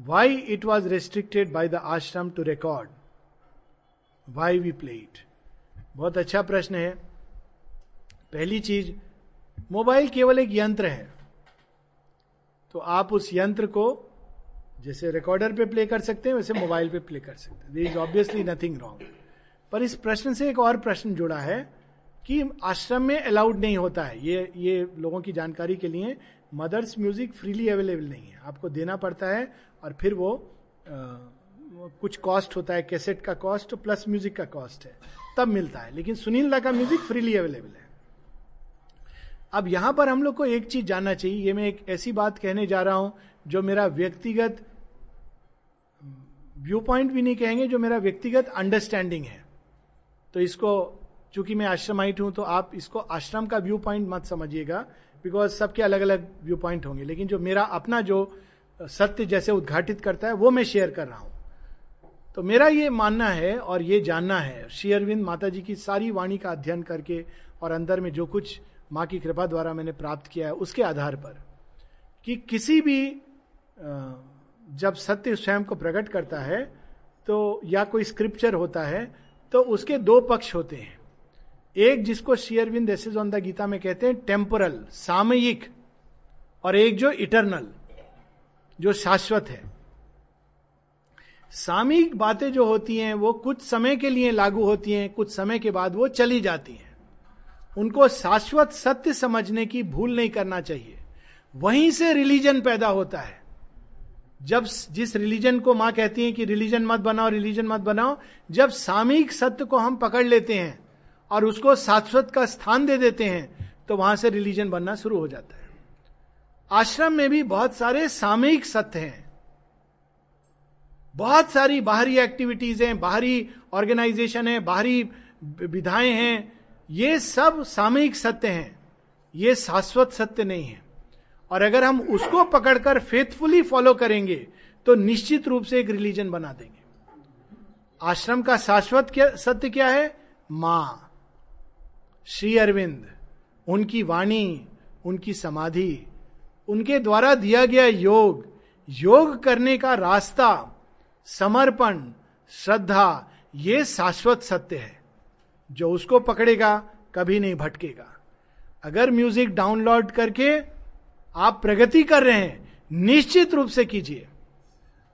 why it was restricted by the ashram to record why we play it बहुत अच्छा प्रश्न है। पहली चीज़ मोबाइल केवल एक यंत्र है। तो आप उस यंत्र को जैसे रिकॉर्डर पे प्ले कर सकते हैं, वैसे मोबाइल पे प्ले कर सकते हैं। इज़ ऑब्वियसली नथिंग रॉन्ग पर इस प्रश्न से एक और प्रश्न जुड़ा है। कि आश्रम में अलाउड नहीं होता है। ये ये लोगों की जानकारी के लिए मदर्स म्यूज़िक फ्रीली अवेलेबल नहीं है। आपको देना पड़ता है और फिर वो आ, कुछ कॉस्ट होता है कैसेट का कॉस्ट प्लस म्यूज़िक का कॉस्ट है। तब मिलता है। लेकिन सुनील दा का म्यूज़िक फ्रीली अवेलेबल है। अब यहाँ पर हम लोग को एक चीज़ जानना चाहिए। ये मैं एक ऐसी बात कहने जा रहा हूँ जो मेरा व्यक्तिगत व्यू पॉइंट भी नहीं कहेंगे जो मेरा व्यक्तिगत अंडरस्टैंडिंग है। तो इसको चूँकि मैं आश्रमाइट हूँ तो आप इसको आश्रम का व्यू पॉइंट मत समझिएगा बिकॉज़ सबके अलग अलग व्यू पॉइंट होंगे। लेकिन जो मेरा अपना जो सत्य जैसे उद्घाटित करता है, वो मैं शेयर कर रहा हूँ। तो मेरा ये मानना है और ये जानना है, श्री अरविंद माता जी की सारी वाणी का अध्ययन करके और अंदर में जो कुछ माँ की कृपा द्वारा मैंने प्राप्त किया है, उसके आधार पर कि किसी भी जब सत्य स्वयं को प्रकट करता है तो या कोई स्क्रिप्चर होता है तो उसके दो पक्ष होते हैं। एक जिसको शेयरविंद ऑन द गीता में कहते हैं टेम्पोरल सामयिक, और एक जो इटरनल जो शाश्वत है। सामयिक बातें जो होती हैं, वो कुछ समय के लिए लागू होती हैं, कुछ समय के बाद वो चली जाती हैं। उनको शाश्वत सत्य समझने की भूल नहीं करना चाहिए। वहीं से रिलीजन पैदा होता है। जब जिस रिलीजन को माँ कहती है कि रिलीजन मत बनाओ रिलीजन मत बनाओ, जब सामयिक सत्य को हम पकड़ लेते हैं और उसको शाश्वत का स्थान दे देते हैं तो वहाँ से रिलीजन बनना शुरू हो जाता है। आश्रम में भी बहुत सारे सामयिक सत्य हैं। बहुत सारी बाहरी एक्टिविटीज़ हैं, बाहरी ऑर्गेनाइजेशन है, बाहरी विधाएँ हैं। ये सब सामयिक सत्य हैं। ये शाश्वत सत्य नहीं है। और अगर हम उसको पकड़कर फेथफुली फॉलो करेंगे तो निश्चित रूप से एक रिलीजन बना देंगे। आश्रम का शाश्वत क्या, सत्य क्या है? माँ। श्री अरविंद, उनकी वाणी, उनकी समाधि, उनके द्वारा दिया गया योग योग करने का रास्ता, समर्पण, श्रद्धा, ये शाश्वत सत्य है। जो उसको पकड़ेगा, कभी नहीं भटकेगा। अगर म्यूज़िक डाउनलोड करके आप प्रगति कर रहे हैं, निश्चित रूप से कीजिए।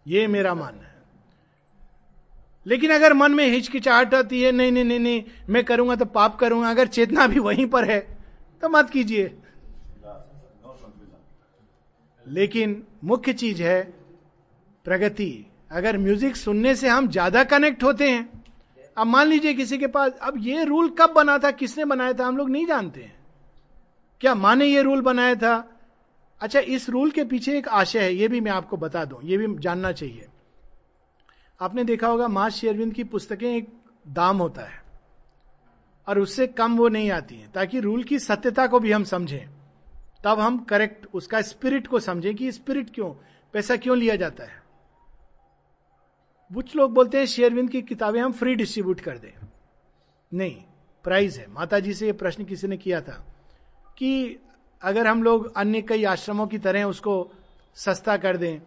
ये मेरा मानना है। लेकिन अगर मन में हिचकिचाहट आती है, नहीं नहीं नहीं नहीं, मैं करूँगा तो पाप करूँगा, अगर चेतना भी वहीं पर है तो मत कीजिए। लेकिन मुख्य चीज़ है प्रगति। अगर म्यूज़िक सुनने से हम ज़्यादा कनेक्ट होते हैं, अब मान लीजिए किसी के पास, अब ये रूल कब बना था, किसने बनाया था, हम लोग नहीं जानते हैं। क्या माँ ने ये रूल बनाया था? अच्छा इस रूल के पीछे एक आशय है, ये भी मैं आपको बता दूँ, ये भी जानना चाहिए। आपने देखा होगा माँ शेरविंद की पुस्तकें एक दाम होता है, और उससे कम वो नहीं आती है। ताकि रूल की सत्यता को भी हम समझें, तब हम करेक्ट उसका स्पिरिट को समझें कि स्पिरिट क्यों, पैसा क्यों लिया जाता है। कुछ लोग बोलते हैं शेयरविंद की किताबें हम फ्री डिस्ट्रीब्यूट कर दें। नहीं प्राइज है। माता जी से ये प्रश्न किसी ने किया था कि अगर हम लोग अन्य कई आश्रमों की तरह उसको सस्ता कर दें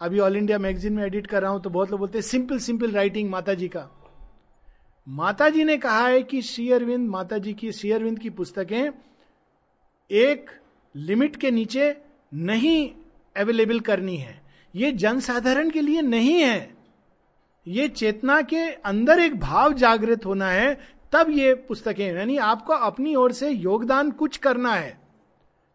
अभी ऑल इंडिया मैगजीन में एडिट कर रहा हूँ तो बहुत लोग बोलते हैं सिंपल सिंपल राइटिंग माता जी का. माता जी ने कहा है कि श्री अरविंद माता जी की, श्री अरविंद की पुस्तकें एक लिमिट के नीचे नहीं अवेलेबल करनी है। ये जनसाधारण के लिए नहीं है। ये चेतना के अंदर एक भाव जागृत होना है, तब ये पुस्तकें, यानी आपको अपनी ओर से योगदान कुछ करना है।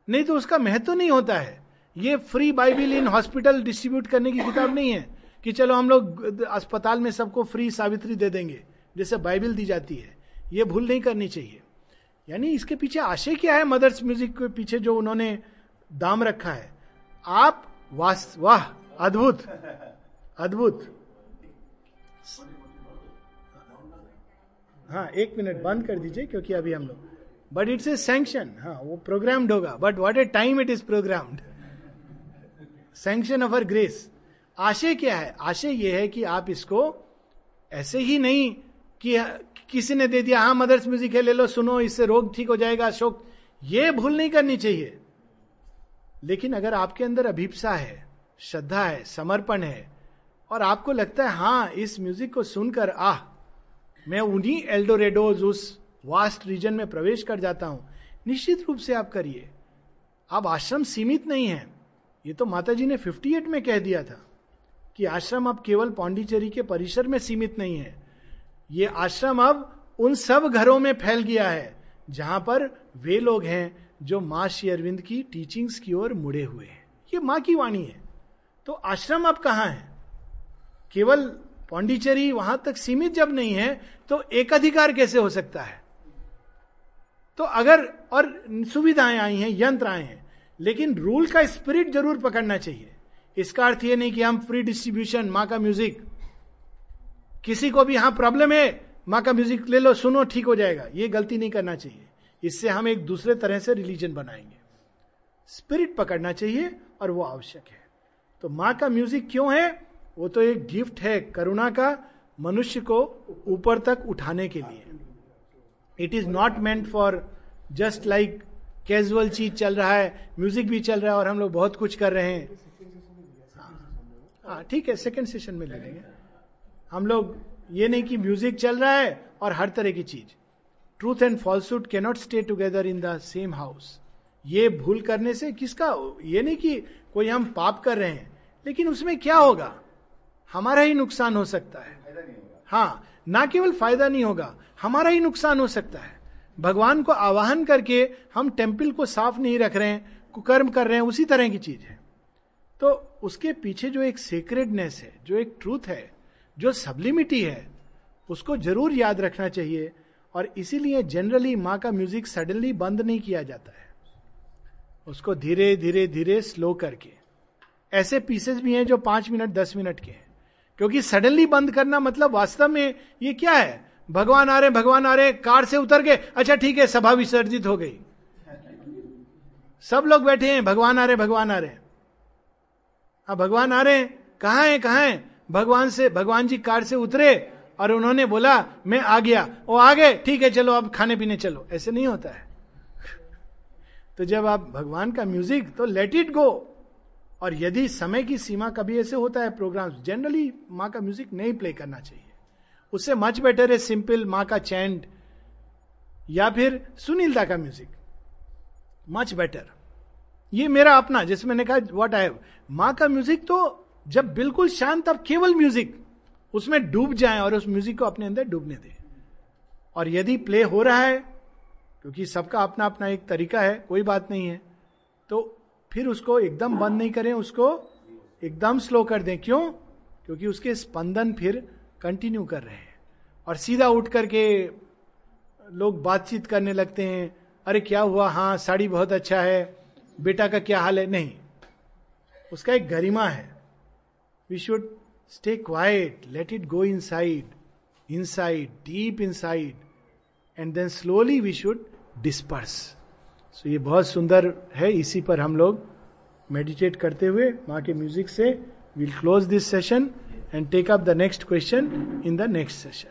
नहीं तो उसका महत्व नहीं होता है। ये free Bible in hospital distribute करने की किताब नहीं है कि चलो हम लोग अस्पताल में सबको फ्री सावित्री दे देंगे। जैसे बाइबिल दी जाती है। ये भूल नहीं करनी चाहिए। यानी इसके पीछे आशय क्या है मदर्स म्यूज़िक के पीछे जो उन्होंने दाम रखा है? आप वास, वाह, अद्भुत अद्भुत। हाँ एक मिनट, बंद कर दीजिए क्योंकि अभी हम लोग बट इट्स ए सैंक्शन हाँ वो प्रोग्राम्ड होगा। But what a time it is programmed sanction of uh grace आशय क्या है? आशय ये है कि आप इसको ऐसे ही नहीं कि किसी ने दे दिया हाँ मदर्स म्यूज़िक है, ले लो, सुनो, इससे रोग ठीक हो जाएगा शोक ये भूल नहीं करनी चाहिए। लेकिन अगर आपके अंदर अभिप्सा है, श्रद्धा है, समर्पण है, और आपको लगता है हाँ इस म्यूज़िक को सुनकर, आह, मैं उन्हीं एल्डोरेडोज उस वास्ट रीजन में प्रवेश कर जाता हूँ, निश्चित रूप से आप करिए। अब आश्रम सीमित नहीं है। ये तो माता जी ने 58 में कह दिया था कि आश्रम अब केवल पांडिचेरी के परिसर में सीमित नहीं है। ये आश्रम अब उन सब घरों में फैल गया है, जहाँ पर वे लोग हैं जो माँ श्री अरविंद की टीचिंग्स की ओर मुड़े हुए हैं। ये माँ की वाणी है। तो आश्रम अब कहाँ है? केवल पांडिचेरी वहाँ तक सीमित जब नहीं है तो एक अधिकार कैसे हो सकता है? तो अगर और सुविधाएँ आई हैं, यंत्र आए हैं लेकिन रूल का स्पिरिट ज़रूर पकड़ना चाहिए। इसका अर्थ यह नहीं कि हम फ्री डिस्ट्रीब्यूशन माँ का म्यूज़िक किसी को भी यहाँ प्रॉब्लम है, माँ का म्यूज़िक ले लो, सुनो, ठीक हो जाएगा। ये गलती नहीं करना चाहिए। इससे हम एक दूसरे तरह से रिलीजन बनाएँगे। स्पिरिट पकड़ना चाहिए और वो आवश्यक है। तो माँ का म्यूज़िक क्यों है? वो तो एक गिफ्ट है करुणा का मनुष्य को ऊपर तक उठाने के लिए। It is not meant for just like casual चीज़ चल रहा है, म्यूज़िक भी चल रहा है और हम लोग बहुत कुछ कर रहे हैं। हाँ ठीक है सेकेंड सेशन में ले लेंगे। हम लोग ये नहीं कि म्यूज़िक चल रहा है और हर तरह की चीज़। Truth and falsehood cannot stay together in the same house ये भूल करने से किसका, ये नहीं कि कोई हम पाप कर रहे हैं, लेकिन उसमें क्या होगा? हमारा ही नुकसान हो सकता है। हाँ ना केवल फ़ायदा नहीं होगा, हमारा ही नुकसान हो सकता है। भगवान को आवाहन करके हम टेंपल को साफ़ नहीं रख रहे हैं, कुकर्म कर रहे हैं, उसी तरह की चीज़ है। तो उसके पीछे जो एक सीक्रेटनेस है, जो एक ट्रूथ है, जो सबलिमिटी है, उसको ज़रूर याद रखना चाहिए और इसीलिए जनरली माँ का म्यूज़िक सडनली बंद नहीं किया जाता है। उसको धीरे धीरे धीरे स्लो करके। ऐसे पीसेस भी हैं जो पाँच मिनट, दस मिनट के हैं। क्योंकि सडनली बंद करना मतलब वास्तव में ये क्या है? भगवान आ रहे भगवान आ रहे कार से उतर गए। अच्छा ठीक है, सभा विसर्जित हो गई। सब लोग बैठे हैं, भगवान आ रहे भगवान आ रहे हाँ। भगवान आ रहे हैं, कहा है कहा है? भगवान से, भगवान जी कार से उतरे और उन्होंने बोला, मैं आ गया। वो आ गए? ठीक है, चलो, अब खाने पीने चलो। ऐसे नहीं होता है। तो जब आप भगवान का म्यूज़िक तो लेट इट गो और यदि समय की सीमा कभी ऐसे होता है प्रोग्राम जनरली माँ का म्यूज़िक नहीं प्ले करना चाहिए। उससे मच बेटर है सिंपल माँ का चैंड या फिर सुनीलता का म्यूज़िक मच बेटर ये मेरा अपना जिसमें मैंने कहा व्हाट आई माँ का म्यूज़िक तो जब बिल्कुल शांत अब केवल म्यूज़िक उसमें डूब जाए और उस म्यूज़िक को अपने अंदर डूबने दे। और यदि प्ले हो रहा है, क्योंकि सबका अपना अपना एक तरीका है, कोई बात नहीं है तो फिर उसको एकदम बंद नहीं करें, उसको एकदम स्लो कर दें। क्यों? क्योंकि उसके स्पंदन फिर कंटिन्यू कर रहे हैं। और सीधा उठ करके लोग बातचीत करने लगते हैं, अरे, क्या हुआ? हाँ साड़ी बहुत अच्छा है। बेटा का क्या हाल है? नहीं। उसका एक गरिमा है। We should stay quiet let it go inside inside deep inside and then slowly we should disperse so ये बहुत सुंदर है। इसी पर हम लोग मेडिटेट करते हुए माँ के म्यूज़िक से will close this session and take up the next question in the next session.